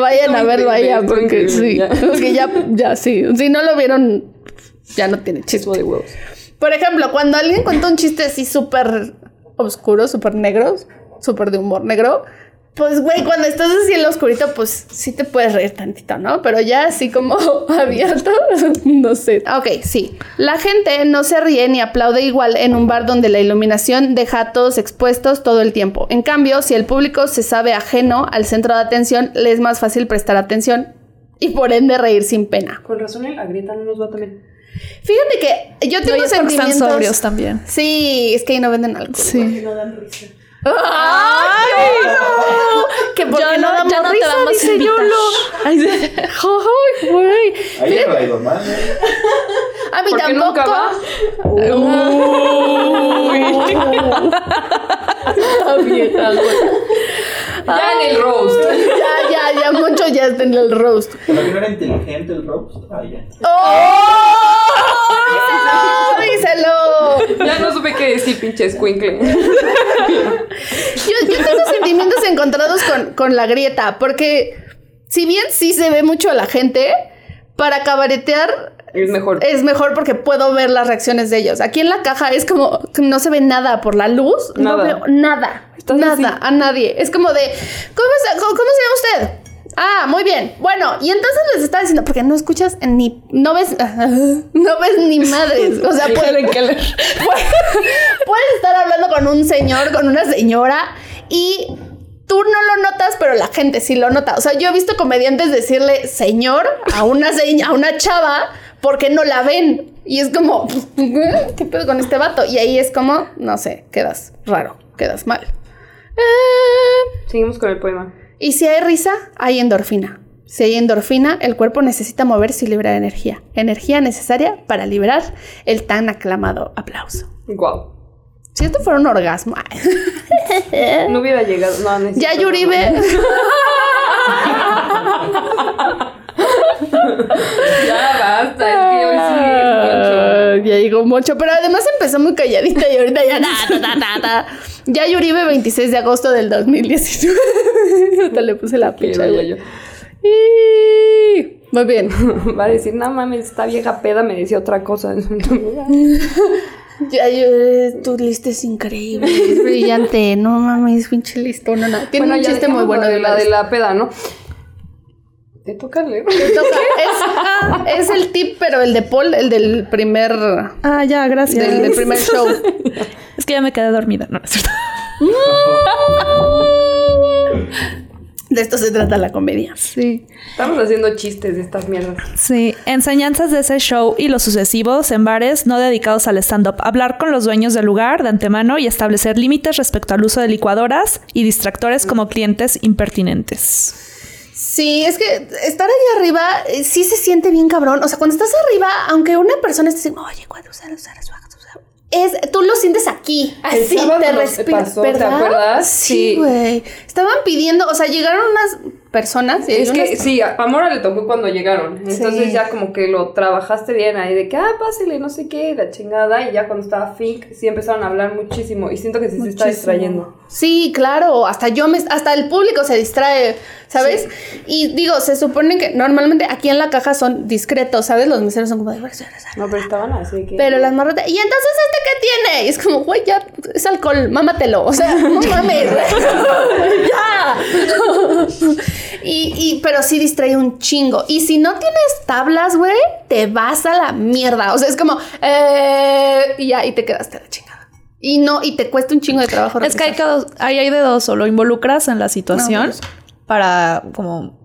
Vayan a verlo allá porque sí, ya. porque ya, ya sí. Si no lo vieron, ya no tiene chiste. Chismo de huevos. Por ejemplo, cuando alguien cuenta un chiste así súper oscuro, súper negro, súper de humor negro, Pues, güey, cuando estás así en lo oscurito, pues sí te puedes reír tantito, ¿no? Pero ya así como abierto, no sé. Ok, sí. La gente no se ríe ni aplaude igual en un bar donde la iluminación deja a todos expuestos todo el tiempo. En cambio, si el público se sabe ajeno al centro de atención, le es más fácil prestar atención y por ende reír sin pena. Con razón la grieta no nos va también. Fíjate que yo No, tengo es porque están sentimientos... sobrios también. Sí, es que ahí no venden alcohol. Sí. No dan risa. ¡Ay! Que porque no, no- damos ya no te risa, a dice invitar. Yolo. Ay, sí. Ay, güey. Ahí no ha ido mal, ¿eh? A mí tampoco. nunca va. Está vieja, güey. Ya en el roast. Ya, ya, ya, mucho ya está en el roast. Pero que no era inteligente el roast. Ah, ya. ¡Oh! ¡Díselo! Ya no supe qué decir, pinche escuincle. Yo, yo tengo sentimientos encontrados con, con la grieta, porque si bien sí se ve mucho a la gente, para cabaretear Es mejor. es mejor porque puedo ver las reacciones de ellos. Aquí en la caja es como no se ve nada por la luz. Nada. No veo nada. Nada así. a nadie. Es como de, ¿cómo, está- cómo, cómo se llama usted? Ah, muy bien. Bueno, y entonces les estaba diciendo, porque no escuchas ni, no ves, no ves ni madres. O sea, leer. Puedes estar hablando con un señor, con una señora y tú no lo notas, pero la gente sí lo nota. O sea, yo he visto comediantes decirle señor a una, se- a una chava porque no la ven. Y es como, ¿qué pedo con este vato? Y ahí es como, no sé, quedas raro, quedas mal. Eh, Seguimos con el poema. Y si hay risa, hay endorfina. Si hay endorfina, el cuerpo necesita moverse y liberar energía. Energía necesaria para liberar el tan aclamado aplauso. Guau. Si esto fuera un orgasmo. No hubiera llegado. No, ya Yuribe. Ya basta. Es que hoy sí. Ah, ya llegó mucho, pero además empezó muy calladita y ahorita ya ta, ta, ta, ta, ta. Ya Yuribe 26 de agosto del 2019. Ahorita le puse la vaya güey. Y- Muy bien. Va a decir, no mames, esta vieja peda me decía otra cosa. Ya, yo, tu lista es increíble, es brillante. No mames, pinche listo, no, no. Tiene Bueno, un chiste muy bueno de la, de la peda, ¿no? Te toca leer. Te toca. Es, es el tip, pero el de Paul, el del primer, Ah, ya, gracias. del, del primer show. Es que ya me quedé dormida. No, no es cierto. De esto se trata la comedia. Sí. Estamos haciendo chistes de estas mierdas. Sí, enseñanzas de ese show y los sucesivos en bares no dedicados al stand-up. Hablar con los dueños del lugar de antemano y establecer límites respecto al uso de licuadoras y distractores como clientes impertinentes. Sí, es que estar ahí arriba eh, sí se siente bien cabrón. O sea, cuando estás arriba, aunque una persona esté diciendo, oye, cuando usar, usar, usar, usar", es, tú lo sientes aquí, así sábado te respiras, ¿te acuerdas? Sí, Sí. güey. Estaban pidiendo, o sea, llegaron unas personas Es unas- que sí, a Mora le tocó cuando llegaron. Entonces Sí. ya como que lo trabajaste bien ahí de que, ah, pásele, no sé qué, la chingada. Y ya cuando estaba Fink, sí empezaron a hablar muchísimo. Y siento que sí se está distrayendo. Sí, claro, hasta yo me, hasta el público se distrae, ¿sabes? Y digo, se supone que normalmente aquí en la caja son discretos, ¿sabes? Los meseros son como de No, pero estaban así que. Pero las marrotas, ¿y entonces este qué tiene? Y es como, güey, ya es alcohol, mámatelo. O sea, no mames, ya. y, y, pero sí distrae un chingo. Y si no tienes tablas, güey, te vas a la mierda. O sea, es como, eh, y ya, y te quedaste a la chingada. Y no, y te cuesta un chingo de trabajo. Es que hay, que dos- ahí hay de dos, o lo involucras en la situación No, pues. para como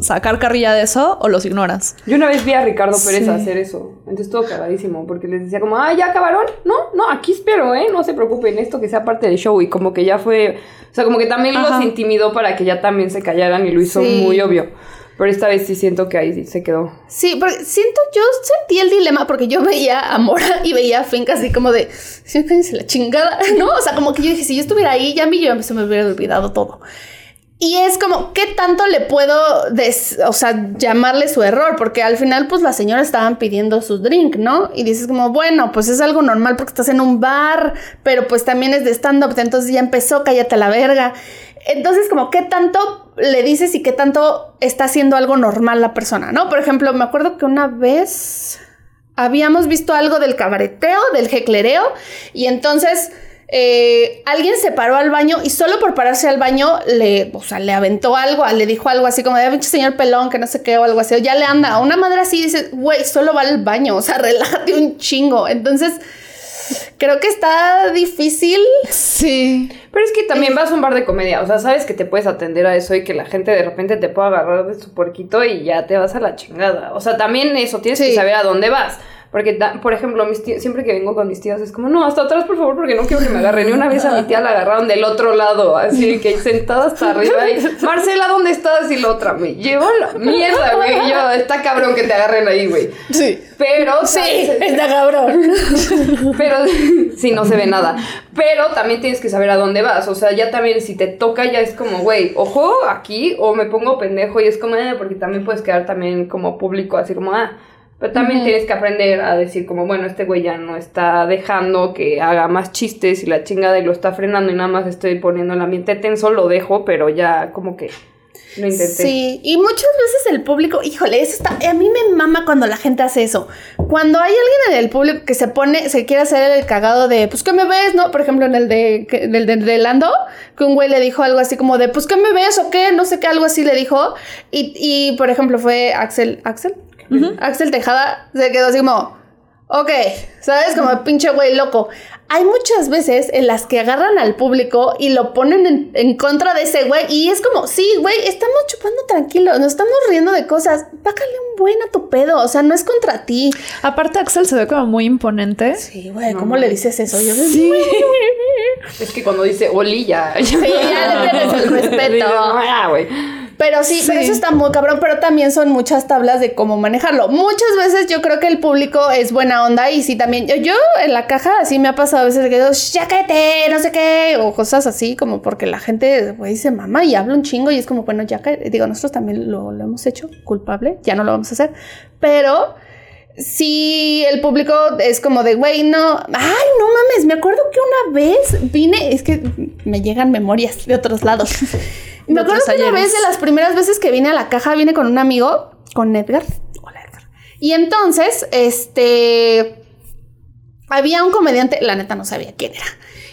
sacar carrilla de eso o los ignoras. Yo una vez vi a Ricardo Pérez Sí. hacer eso. Entonces estuvo cagadísimo. Porque les decía como, ah, ya acabaron. No, no, aquí espero, ¿eh? No se preocupen, esto que sea parte del show. Y como que ya fue. O sea, como que también Ajá. los intimidó para que ya también se callaran y lo hizo Sí. muy obvio. Pero esta vez sí siento que ahí se quedó. Sí, porque siento, yo sentí el dilema porque yo veía a Mora y veía a Fink así como de, sí, la chingada, ¿no? O sea, como que yo dije, si yo estuviera ahí, ya a mí yo se me hubiera olvidado todo. Y es como, ¿qué tanto le puedo, des- o sea, llamarle su error? Porque al final, pues las señoras estaban pidiendo su drink, ¿no? Y dices como, bueno, pues es algo normal porque estás en un bar, pero pues también es de stand-up, entonces ya empezó, cállate a la verga. Entonces, como, ¿qué tanto le dices y qué tanto está haciendo algo normal la persona, ¿no? Por ejemplo, me acuerdo que una vez habíamos visto algo del cabareteo, del jeclereo, y entonces eh, alguien se paró al baño y solo por pararse al baño le, o sea, le aventó algo, le dijo algo así como de pinche señor pelón, que no sé qué o algo así, o ya le anda a una madre así y dice, güey, solo va al baño, o sea, relájate un chingo. Entonces, creo que está difícil. Sí. Pero es que también vas a un bar de comedia, o sea, sabes que te puedes atender a eso y que la gente de repente te puede agarrar de su puerquito y ya te vas a la chingada. O sea, también eso, tienes que saber a dónde vas. Porque, por ejemplo, mis tíos- siempre que vengo con mis tías es como, no, hasta atrás, por favor, porque no quiero que me agarren. Y una vez a mi tía la agarraron del otro lado, así que sentada hasta arriba. Y, Marcela, ¿dónde estás? Y la otra, me llevó la mierda, güey. Y yo, está cabrón que te agarren ahí, güey. Sí. Pero, Sí, ¿sabes? está cabrón. Pero sí, no se ve nada. Pero también tienes que saber a dónde vas. O sea, ya también si te toca ya es como, güey, ojo aquí o me pongo pendejo y es como, eh, porque también puedes quedar también como público, así como, ah. Pero también tienes que aprender a decir como, bueno, este güey ya no está dejando que haga más chistes y la chingada y lo está frenando y nada más estoy poniendo el ambiente tenso, lo dejo, pero ya como que lo intenté. Sí, y muchas veces el público, híjole, eso está, a mí me mama cuando la gente hace eso. Cuando hay alguien en el público que se pone, se quiere hacer el cagado de, pues, ¿qué me ves? ¿No? Por ejemplo, en el de, del de, de Lando, que un güey le dijo algo así como de, pues, ¿qué me ves? o qué, no sé qué, algo así le dijo. Y, y por ejemplo, fue Axel, ¿Axel? Axel Tejada se quedó así como, ok, ¿sabes? Como pinche güey loco. Hay muchas veces en las que agarran al público y lo ponen en, en contra de ese güey y es como, sí, güey, estamos chupando tranquilo, nos estamos riendo de cosas, bájale un buen a tu pedo, o sea, no es contra ti. Aparte, Axel se ve como muy imponente. Sí, güey, ¿cómo le dices eso? Yo Sí. Es que cuando dice Oli ya. Sí, ya le tienes el respeto. Dices, "No, ya, güey". Pero sí, pero Sí. eso está muy cabrón, pero también son muchas tablas de cómo manejarlo. Muchas veces yo creo que el público es buena onda y sí también, yo, yo en la caja así me ha pasado a veces que digo, ya cállate, no sé qué, o cosas así como porque la gente, güey, se mama y habla un chingo y es como, bueno, ya cállate. Digo, nosotros también lo, lo hemos hecho, culpable, ya no lo vamos a hacer, pero... Sí, el público es como de, güey, no, ay, no mames, me acuerdo que una vez vine, es que me llegan memorias de otros lados. Me acuerdo que una vez de las primeras veces que vine a la caja, vine con un amigo, con Edgar. Hola, Edgar. Y entonces, este. Había un comediante, la neta no sabía quién era.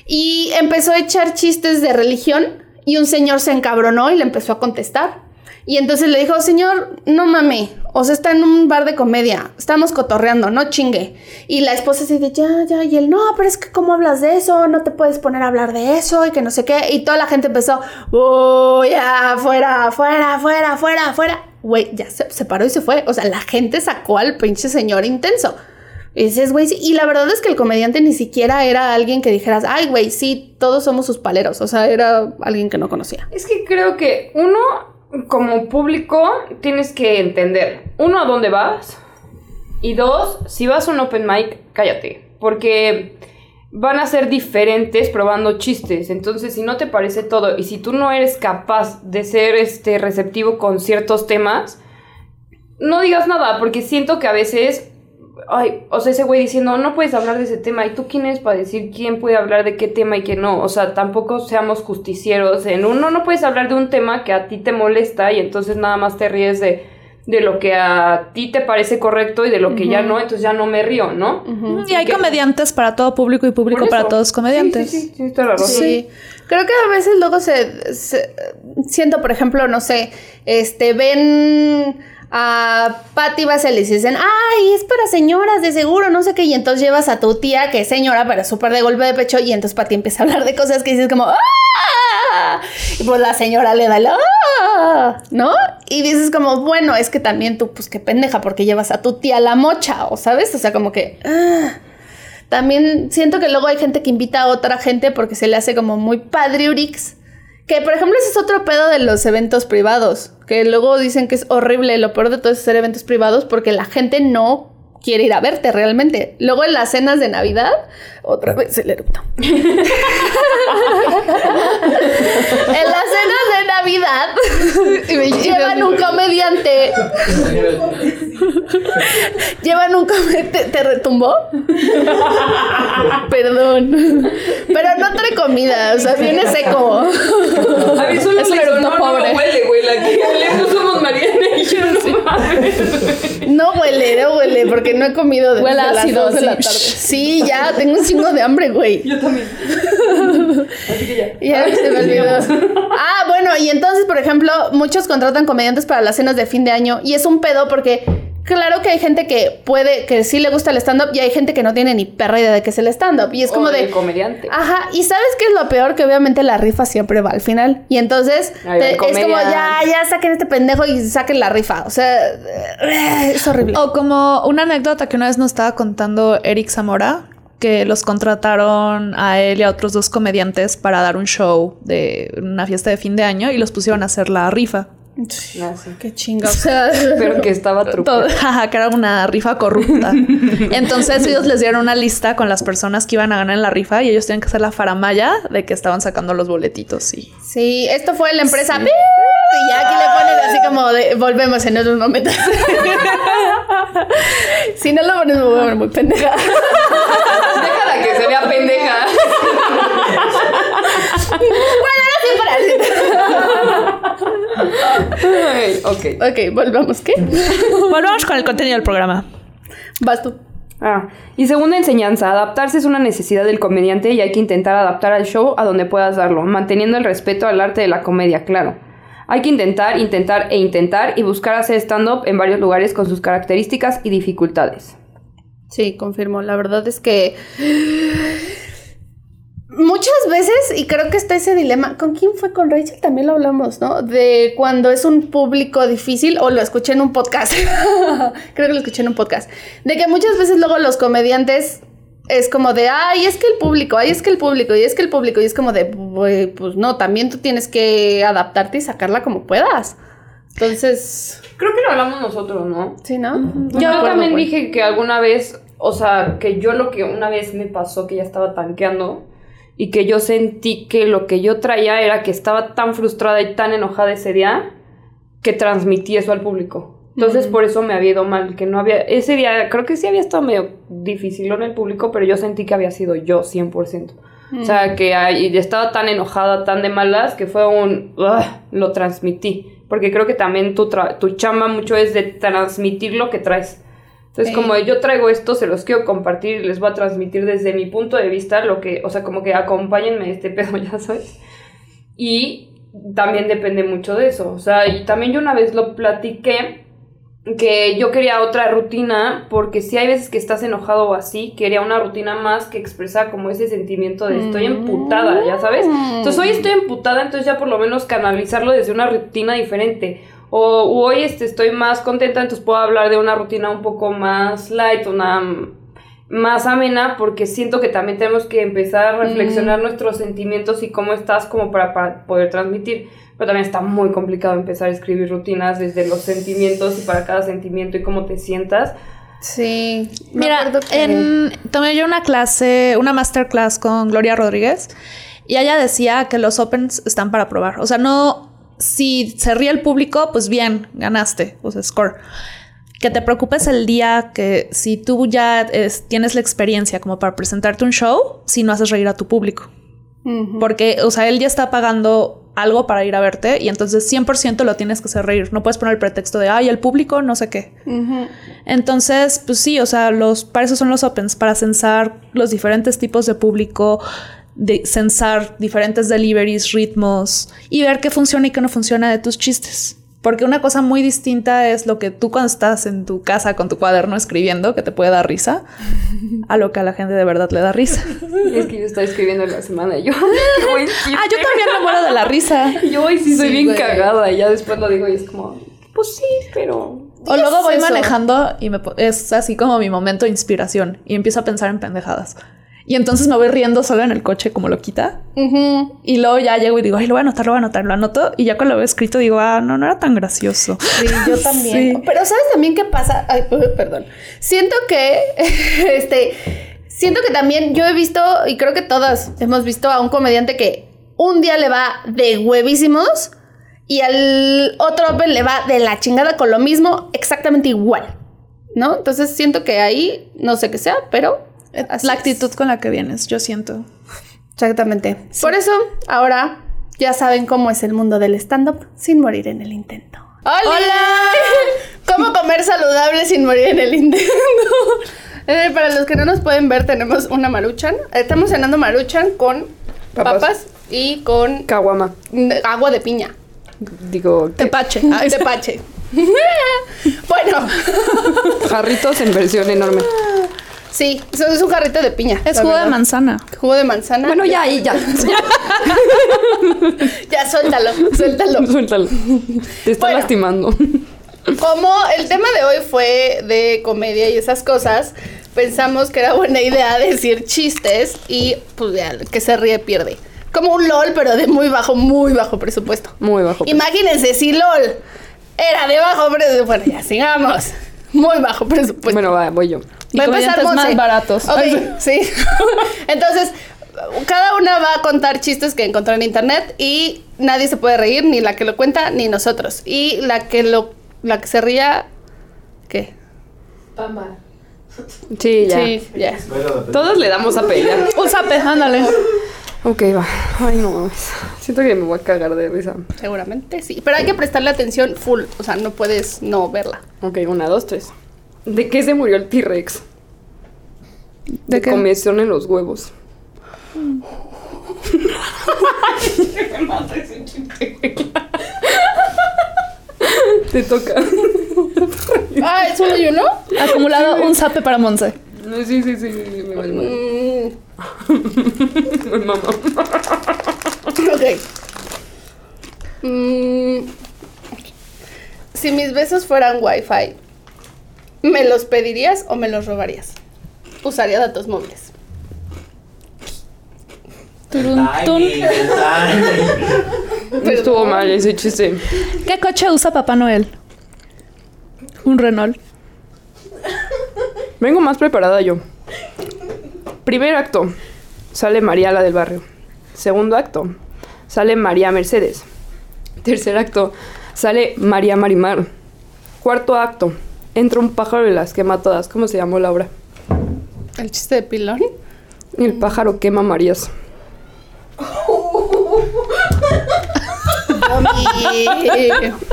Y empezó a echar chistes de religión. Y un señor se encabronó y le empezó a contestar. Y entonces le dijo, señor, no mame, o sea, está en un bar de comedia, estamos cotorreando, no chingue. Y la esposa así de, ya, ya, y él, no, pero es que ¿cómo hablas de eso? No te puedes poner a hablar de eso y que no sé qué. Y toda la gente empezó, oh, ya, fuera, fuera, fuera, fuera, fuera. Güey, ya se, se paró y se fue. O sea, la gente sacó al pinche señor intenso. Y dices, güey, sí. Y la verdad es que el comediante ni siquiera era alguien que dijeras, ay, güey, sí, todos somos sus paleros. O sea, era alguien que no conocía. Es que creo que uno, como público, tienes que entender, uno, a dónde vas, y dos, si vas a un open mic, cállate, porque van a ser diferentes probando chistes, entonces si no te parece todo, y si tú no eres capaz de ser este, receptivo con ciertos temas, no digas nada, porque siento que a veces... Ay, o sea, ese güey diciendo, no puedes hablar de ese tema. ¿Y tú quién eres para decir quién puede hablar de qué tema y quién no? O sea, tampoco seamos justicieros en uno. No puedes hablar de un tema que a ti te molesta y entonces nada más te ríes de, de lo que a ti te parece correcto y de lo que ya no, entonces ya no me río, ¿no? Y hay que- comediantes para todo público y público para todos comediantes. Sí, sí, sí, sí, toda la razón. Sí. Creo que a veces luego se, se- siento, por ejemplo, no sé, este, ven a Patti Vaselis y dicen, ay, es para señoras de seguro, no sé qué, y entonces llevas a tu tía, que es señora, pero súper de golpe de pecho, y entonces Patti empieza a hablar de cosas que dices como, ¡ah! Y pues la señora le da el ¡ah! ¿No? Y dices como, bueno, es que también tú, pues qué pendeja, porque llevas a tu tía la mocha, o sabes, o sea, como que... ¡ah! También siento que luego hay gente que invita a otra gente porque se le hace como muy padriurix. Que, por ejemplo, ese es otro pedo de los eventos privados. Que luego dicen que es horrible. Lo peor de todo es hacer eventos privados porque la gente no quiere ir a verte realmente. Luego en las cenas de Navidad, otra vez el erupto. en las cenas de Navidad llevan un comediante. Llevan un comediante. ¿Te retumbó? Perdón. Pero no trae comida, o sea, viene seco. A mí solo Es eructo no pobre. huele, güey. La que le somos Mariana y yo no No huele, no huele, porque no he comido desde Huele las ácido, dos de la sí. tarde. Sí, ya, tengo un chingo de hambre, güey. Yo también. Así que ya. Ya se me olvidó. Ah, bueno, y entonces, por ejemplo, muchos contratan comediantes para las cenas de fin de año y es un pedo porque claro que hay gente que puede, que sí le gusta el stand-up y hay gente que no tiene ni perra idea de qué es el stand-up. Y es como de... comediante. Ajá, y ¿sabes qué es lo peor? Que obviamente la rifa siempre va al final. Y entonces te- es como, ya, ya saquen este pendejo y saquen la rifa. O sea, es horrible. O como una anécdota que una vez nos estaba contando Eric Zamora, que los contrataron a él y a otros dos comediantes para dar un show de una fiesta de fin de año y los pusieron a hacer la rifa. Ah, sí. Qué chinga. O sea, Pero que estaba truco. Jaja, que era una rifa corrupta. Entonces ellos les dieron una lista con las personas que iban a ganar en la rifa y ellos tenían que hacer la faramaya de que estaban sacando los boletitos y sí, esto fue la empresa. Y ya aquí le ponen así como de, volvemos en otros momentos. si no lo pones, me voy a ver muy pendeja. Déjala que se vea pendeja. Ay, ok. ok, volvamos. ¿Qué? Volvamos con el contenido del programa. Vas tú. Ah, y segunda enseñanza, adaptarse es una necesidad del comediante y hay que intentar adaptar al show a donde puedas darlo, manteniendo el respeto al arte de la comedia, claro. Hay que intentar, intentar e intentar y buscar hacer stand-up en varios lugares con sus características y dificultades. Sí, confirmo. La verdad es que muchas veces, y creo que está ese dilema, ¿con quién fue? Con Rachel también lo hablamos, ¿no? De cuando es un público difícil, o lo escuché en un podcast, creo que lo escuché en un podcast, de que muchas veces luego los comediantes es como de, ay, es que el público, ay, es que el público, y es que el público, y es como de, "Güey, pues no, también tú tienes que adaptarte y sacarla como puedas. Entonces, Creo que lo hablamos nosotros, ¿no? sí, ¿no? Yo acuerdo, también dije que alguna vez, o sea, que yo lo que una vez me pasó que ya estaba tanqueando y que yo sentí que lo que yo traía era que estaba tan frustrada y tan enojada ese día que transmití eso al público. Entonces por eso me había ido mal, que no había, ese día creo que sí había estado medio difícil en el público, pero yo sentí que había sido yo 100%. O sea, que ay, estaba tan enojada, tan de malas, que fue un... "Ugh", lo transmití. Porque creo que también tu, tra- tu chamba mucho es de transmitir lo que traes. Entonces, Sí. como yo traigo esto, se los quiero compartir y les voy a transmitir desde mi punto de vista lo que... O sea, como que acompáñenme este pedo, ya sabes. Y también depende mucho de eso. O sea, y también yo una vez lo platiqué que yo quería otra rutina porque si hay veces que estás enojado o así, quería una rutina más que expresar como ese sentimiento de estoy emputada, ya sabes. Entonces hoy estoy emputada, entonces ya por lo menos canalizarlo desde una rutina diferente. O u hoy este, estoy más contenta, entonces puedo hablar de una rutina un poco más light, una más amena, porque siento que también tenemos que empezar a reflexionar nuestros sentimientos y cómo estás como para, para poder transmitir. Pero también está muy complicado empezar a escribir rutinas desde los sentimientos y para cada sentimiento y cómo te sientas. Sí. Mira, que- en, tomé yo una clase, una masterclass con Gloria Rodríguez y ella decía que los opens están para probar. O sea, no, si se ríe el público, pues bien, ganaste, o sea, score. Que te preocupes el día que si tú ya es- tienes la experiencia como para presentarte un show, si no haces reír a tu público. Porque, o sea, él ya está pagando algo para ir a verte y entonces 100% lo tienes que hacer reír. No puedes poner el pretexto de, ay, el público, no sé qué. Entonces, pues sí, o sea, los, para eso son los opens, para censar los diferentes tipos de público, de censar diferentes deliveries, ritmos y ver qué funciona y qué no funciona de tus chistes. Porque una cosa muy distinta es lo que tú cuando estás en tu casa con tu cuaderno escribiendo, que te puede dar risa, a lo que a la gente de verdad le da risa. Es que yo estaba escribiendo en la semana y yo, buen. Ah, yo también me muero de la risa. Yo hoy sí soy Sí, bien güey. cagada y ya después lo digo y es como, pues sí, pero... O luego voy eso? manejando y me, es así como mi momento de inspiración y empiezo a pensar en pendejadas. Y entonces me voy riendo solo en el coche como lo quita. Y luego ya llego y digo, ay, lo voy a anotar, lo voy a anotar, lo anoto. Y ya cuando lo veo escrito digo, ah, no, no era tan gracioso. Sí, yo también. Sí. Pero ¿sabes también qué pasa? Ay, perdón. Siento que, este, siento que también yo he visto, y creo que todas hemos visto a un comediante que un día le va de huevísimos y al otro Open le va de la chingada con lo mismo, exactamente igual. ¿No? Entonces siento que ahí, no sé qué sea, pero... así la es. actitud con la que vienes, yo siento. Exactamente. Por eso, ahora ya saben cómo es el mundo del stand-up sin morir en el intento. ¡Hola! ¿Cómo comer saludable sin morir en el intento? Eh, para los que no nos pueden ver, tenemos una maruchan. Estamos cenando maruchan con papas, Papas. y con Caguama. agua de piña. Digo. Tepache. Ay, tepache. bueno, jarritos en versión enorme. Sí, eso es un jarrito de piña. Es jugo de manzana. Jugo de manzana. Bueno, ya, ahí, ya. Ya, suéltalo, suéltalo. Suéltalo. Te está Bueno. lastimando. Como el tema de hoy fue de comedia y esas cosas, pensamos que era buena idea decir chistes y pues ya, que se ríe pierde. Como un LOL, pero de muy bajo, muy bajo presupuesto. Muy bajo. Imagínense si LOL era de bajo presupuesto. Bueno, ya sigamos. Muy bajo presupuesto. Bueno, va, voy yo. Y comediantes Monse. más baratos. Ok, sí. Entonces, cada una va a contar chistes que encontró en internet y nadie se puede reír, ni la que lo cuenta, ni nosotros. Y la que lo, la que se ría, ¿qué? Sí, ya. Sí, ya. Todos le damos a pelear. Un zape, ándale. Ok, va. Ay, no mames. Siento que me voy a cagar de risa. Seguramente sí. Pero hay que prestarle atención full. O sea, no puedes no verla. Ok, una, dos, tres. ¿De qué se murió el T-Rex? ¿De qué? comezón en los huevos. Te toca. Ah, ¿es uno y uno? Acumulado un zape para Monse. No, sí, sí, sí, sí, sí, me vale. Mm, Ok. Mm, si mis besos fueran wifi, ¿me los pedirías o me los robarías? Usaría datos móviles. Turun, timing. No estuvo mal ese chiste. ¿Qué coche usa Papá Noel? Un Renault. Vengo más preparada yo. Primer acto. Sale María la del barrio. Segundo acto. Sale María Mercedes. Tercer acto. Sale María Marimar. Cuarto acto. Entra un pájaro y las quema todas. ¿Cómo se llamó la obra? ¿El chiste de pilón? El pájaro quema Marías.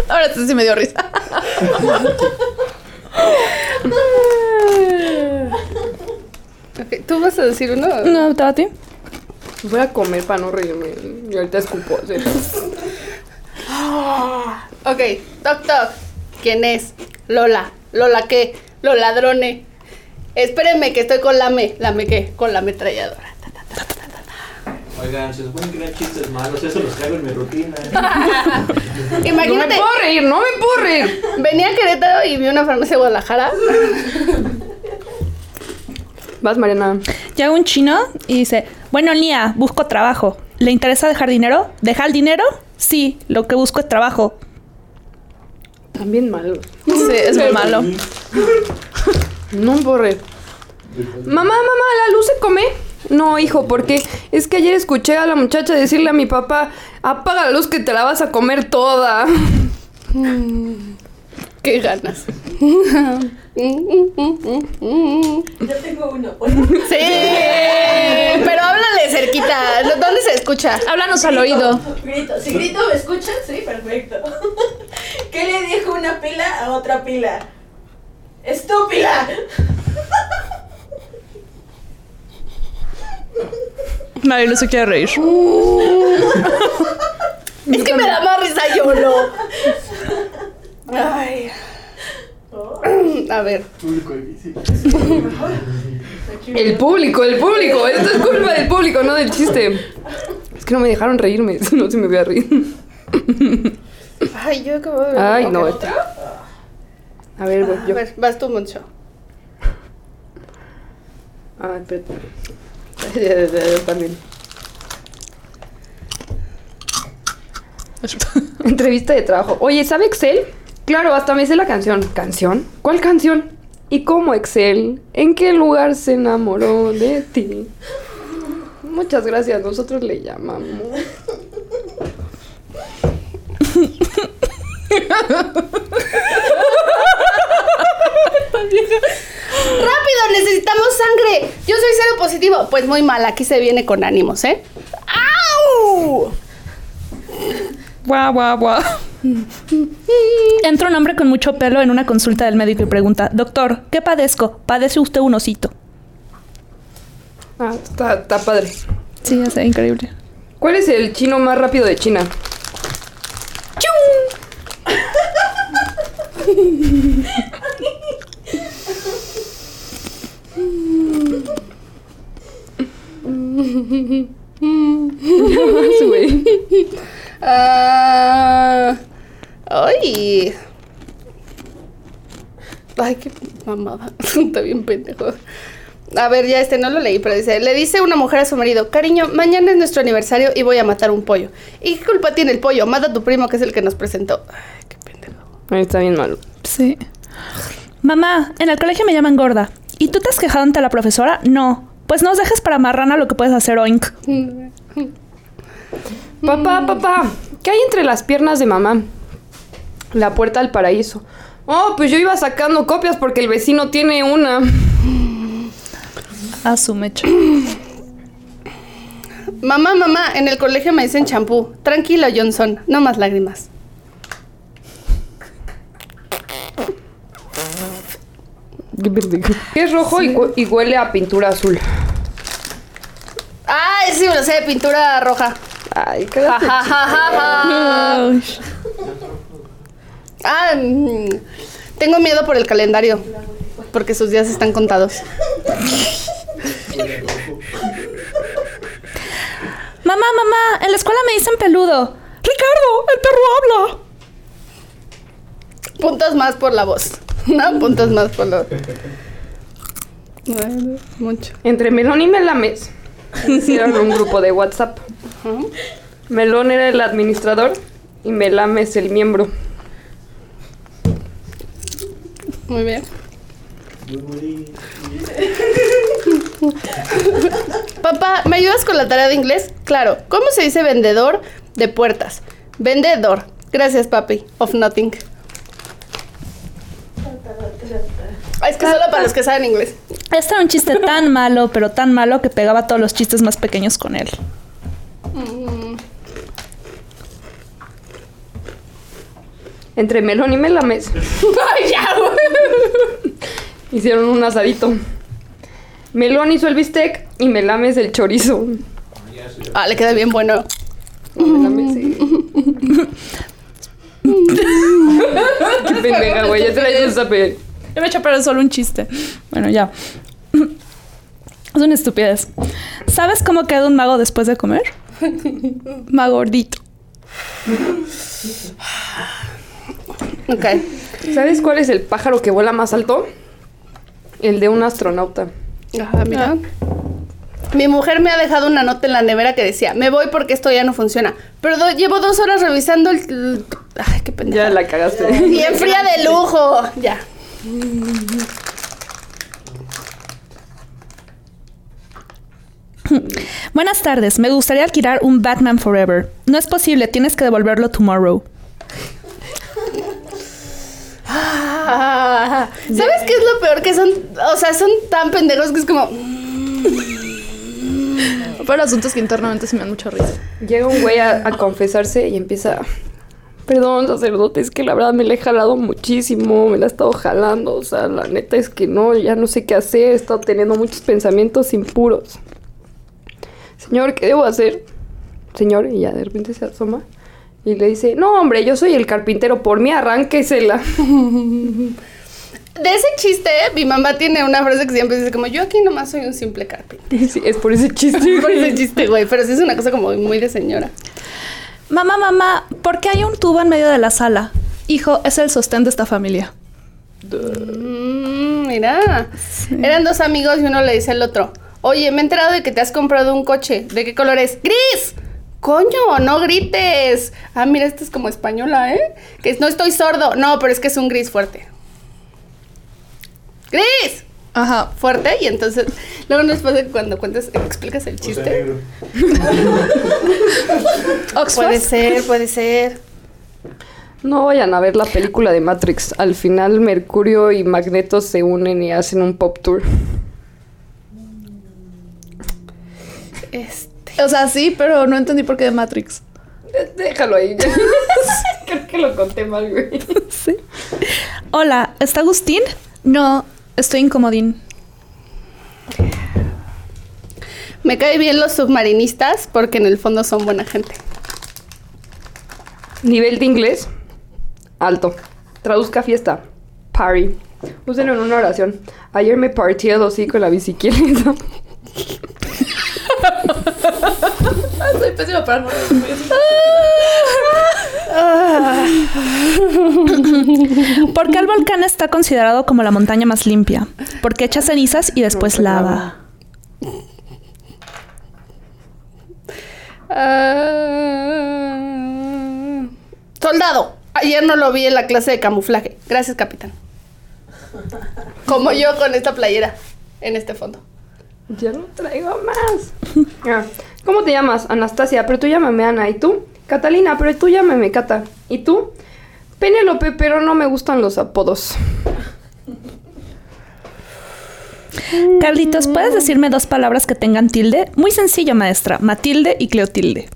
Ahora sí sí me dio risa. Ok, ¿Tú vas a decir uno? No, ¿te va a ti? Voy a comer para no reírme. Y ahorita escupo. sí. Ok, toc toc. ¿Quién es? Lola. ¿Lola qué? Los ladrones. Espérenme que estoy con Lame. ¿Lame qué? Con la ametralladora. Oigan, se supone que no hay chistes malos, eso los traigo en mi rutina. No me Imagínate, puedo reír, no me puedo reír. venía a Querétaro y vi una farmacia de Guadalajara. Vas, Mariana. Llega un chino y dice, bueno, Nia, busco trabajo. ¿Le interesa dejar dinero? ¿Dejar el dinero? Sí, lo que busco es trabajo. También malo. Sí, es muy malo. No reír. Mamá, mamá, ¿la luz se come? No, hijo, porque es que ayer escuché a la muchacha decirle a mi papá, apaga la luz que te la vas a comer toda. Qué ganas. Yo tengo uno. ¿puedo? Sí, pero háblale cerquita. ¿Dónde se escucha? Háblanos al oído. Grito. Si grito, ¿me escuchan? Sí, perfecto. ¿Qué le dijo una pila a otra pila? ¡Estúpida! Nadie no se quiere reír. Es que me da más risa YOLO. Ay. A ver. Público difícil. El público, el público. Esto es culpa del público, no del chiste. Es que no me dejaron reírme, no se me voy a reír. Ay, yo acabo de ver. Ay, no. este- A ver, voy A yo. ver, vas tú, Moncho. Ah, espérate. También. Entrevista de trabajo. Oye, ¿sabe Excel? Claro, hasta me sé la canción. ¿Canción? ¿Cuál canción? ¿Y cómo Excel? ¿En qué lugar se enamoró de ti? Muchas gracias, nosotros le llamamos. ¡Rápido! ¡Necesitamos sangre! Yo soy cero positivo. Pues muy mal, aquí se viene con ánimos, ¿eh? ¡Au! Guau, guau, guau. Entra un hombre con mucho pelo en una consulta del médico y pregunta, doctor, ¿qué padezco? Padece usted un osito. Ah, está, está padre. Sí, ya sé, increíble. ¿Cuál es el chino más rápido de China? Más, güey. Ah, ay. Ay, qué mamada. Está bien pendejo. A ver, ya este no lo leí, pero dice, le dice una mujer a su marido, cariño, mañana es nuestro aniversario y voy a matar un pollo. ¿Y qué culpa tiene el pollo? Mata a tu primo que es el que nos presentó. Ay, qué pendejo. Ay, Está bien malo. Sí. Mamá, en el colegio me llaman gorda. ¿Y tú te has quejado ante la profesora? No. Pues no os dejes para marrana lo que puedes hacer, oink. Papá, papá, ¿qué hay entre las piernas de mamá? La puerta al paraíso. Oh, pues yo iba sacando copias porque el vecino tiene una. A su mecha. Mamá, mamá, en el colegio me dicen champú. Tranquilo, Johnson, no más lágrimas. Que es rojo y, huele a pintura azul. Ah, sí, me lo sé, pintura roja. Ay, Ja, quédate. ja, ja, ja, ja. Ah, tengo miedo por el calendario. Porque sus días están contados. Mamá, mamá, en la escuela me dicen peludo. Ricardo, el perro habla. Puntos más por la voz. No, puntos más por la Bueno, mucho. Entre Melón y Melames hicieron un grupo de WhatsApp. Melón era el administrador y Melames el miembro. Muy bien. Papá, ¿me ayudas con la tarea de inglés? Claro. ¿Cómo se dice vendedor de puertas? Vendedor. Gracias, papi. Of nothing. Es que solo para los que saben inglés. Este era un chiste tan malo, pero tan malo que pegaba todos los chistes más pequeños con él. Entre Melón y Melames hicieron un asadito. Melón hizo el bistec y Melames el chorizo. Ah, le queda bien bueno. Melames, sí. Qué pendeja, güey. Ya un zape. Yo me he hecho pero es solo un chiste. Bueno, ya. Es una estupidez. ¿Sabes cómo queda un mago después de comer? Magordito. Ok. ¿Sabes cuál es el pájaro que vuela más alto? El de un astronauta. Ajá, mira. Mi mujer me ha dejado una nota en la nevera que decía, me voy porque esto ya no funciona. Pero do- llevo dos horas revisando el... Ay, qué pendeja. Ya la cagaste. Y enfría de lujo. Ya. Buenas tardes. Me gustaría alquilar un Batman Forever. No es posible. Tienes que devolverlo tomorrow. ¿Sabes qué es lo peor? Que son, o sea, son tan pendejos que es como... Pero asuntos que internamente se me dan mucha risa. Llega un güey a, a confesarse y empieza. Perdón, sacerdote, es que la verdad me la he jalado muchísimo, me la he estado jalando, o sea, la neta es que no, ya no sé qué hacer, he estado teniendo muchos pensamientos impuros. Señor, ¿qué debo hacer? Señor, y ya de repente se asoma y le dice, no, hombre, yo soy el carpintero, por mí arránquesela. De ese chiste, mi mamá tiene una frase que siempre dice como, yo aquí nomás soy un simple carpintero. Sí, es por ese chiste. Por ese chiste, güey, pero sí es una cosa como muy de señora. Mamá, mamá, ¿por qué hay un tubo en medio de la sala? Hijo, es el sostén de esta familia. Mm, mira, eran dos amigos y uno le dice al otro, oye, me he enterado de que te has comprado un coche. ¿De qué color es? ¡Gris! Coño, no grites. Ah, mira, esta es como española, ¿eh? Que no estoy sordo. No, pero es que es un gris fuerte. ¡Gris! Ajá. Fuerte y entonces luego nos pasa que cuando cuentas explicas el O sea, chiste. negro. Oxford. Puede ser, puede ser. No vayan a ver la película de Matrix. Al final Mercurio y Magneto se unen y hacen un pop tour. Este. O sea, sí, pero no entendí por qué de Matrix. Déjalo ahí. Creo que lo conté mal, güey. Sí. Hola, ¿está Agustín? No, estoy incomodín. Me cae bien los submarinistas porque en el fondo son buena gente. Nivel de inglés. Alto. Traduzca fiesta. Party. Úsenlo en una oración. Ayer me partí el hocico en la bicicleta. Soy pésima para no ¿Por qué el volcán está considerado como la montaña más limpia? Porque echa cenizas y después lava. Ah, soldado. Ayer no lo vi en la clase de camuflaje. Gracias, capitán. Como yo con esta playera en este fondo. Ya no traigo más. ¿Cómo te llamas? Anastasia, pero tú llámame Ana. ¿Y tú? Catalina, pero tú llámame Cata. ¿Y tú? Penélope, pero no me gustan los apodos. Carlitos, ¿puedes decirme dos palabras que tengan tilde? Muy sencillo, maestra. Matilde y Cleotilde.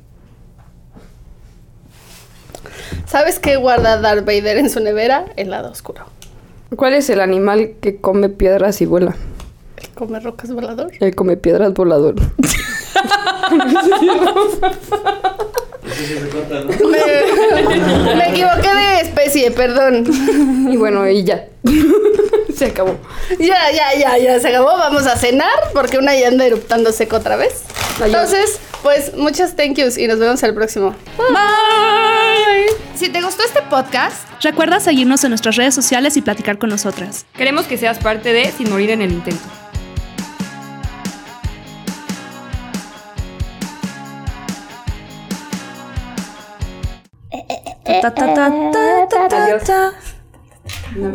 ¿Sabes qué guarda Darth Vader en su nevera? El lado oscuro. ¿Cuál es el animal que come piedras y vuela? ¿El come rocas volador? El come piedras volador. Eso sí se corta, ¿no? Me, me equivoqué de especie, perdón. y bueno, y ya. Se acabó. Ya, ya, ya, ya se acabó. Vamos a cenar porque una ya anda eruptando seco otra vez. Entonces, pues muchas thank yous y nos vemos el próximo. Bye. Si te gustó este podcast, Recuerda seguirnos en nuestras redes sociales y platicar con nosotras. Queremos que seas parte de Sin Morir en el Intento. Ta, ta, ta, ta, ta, ta, Adiós. ta. No.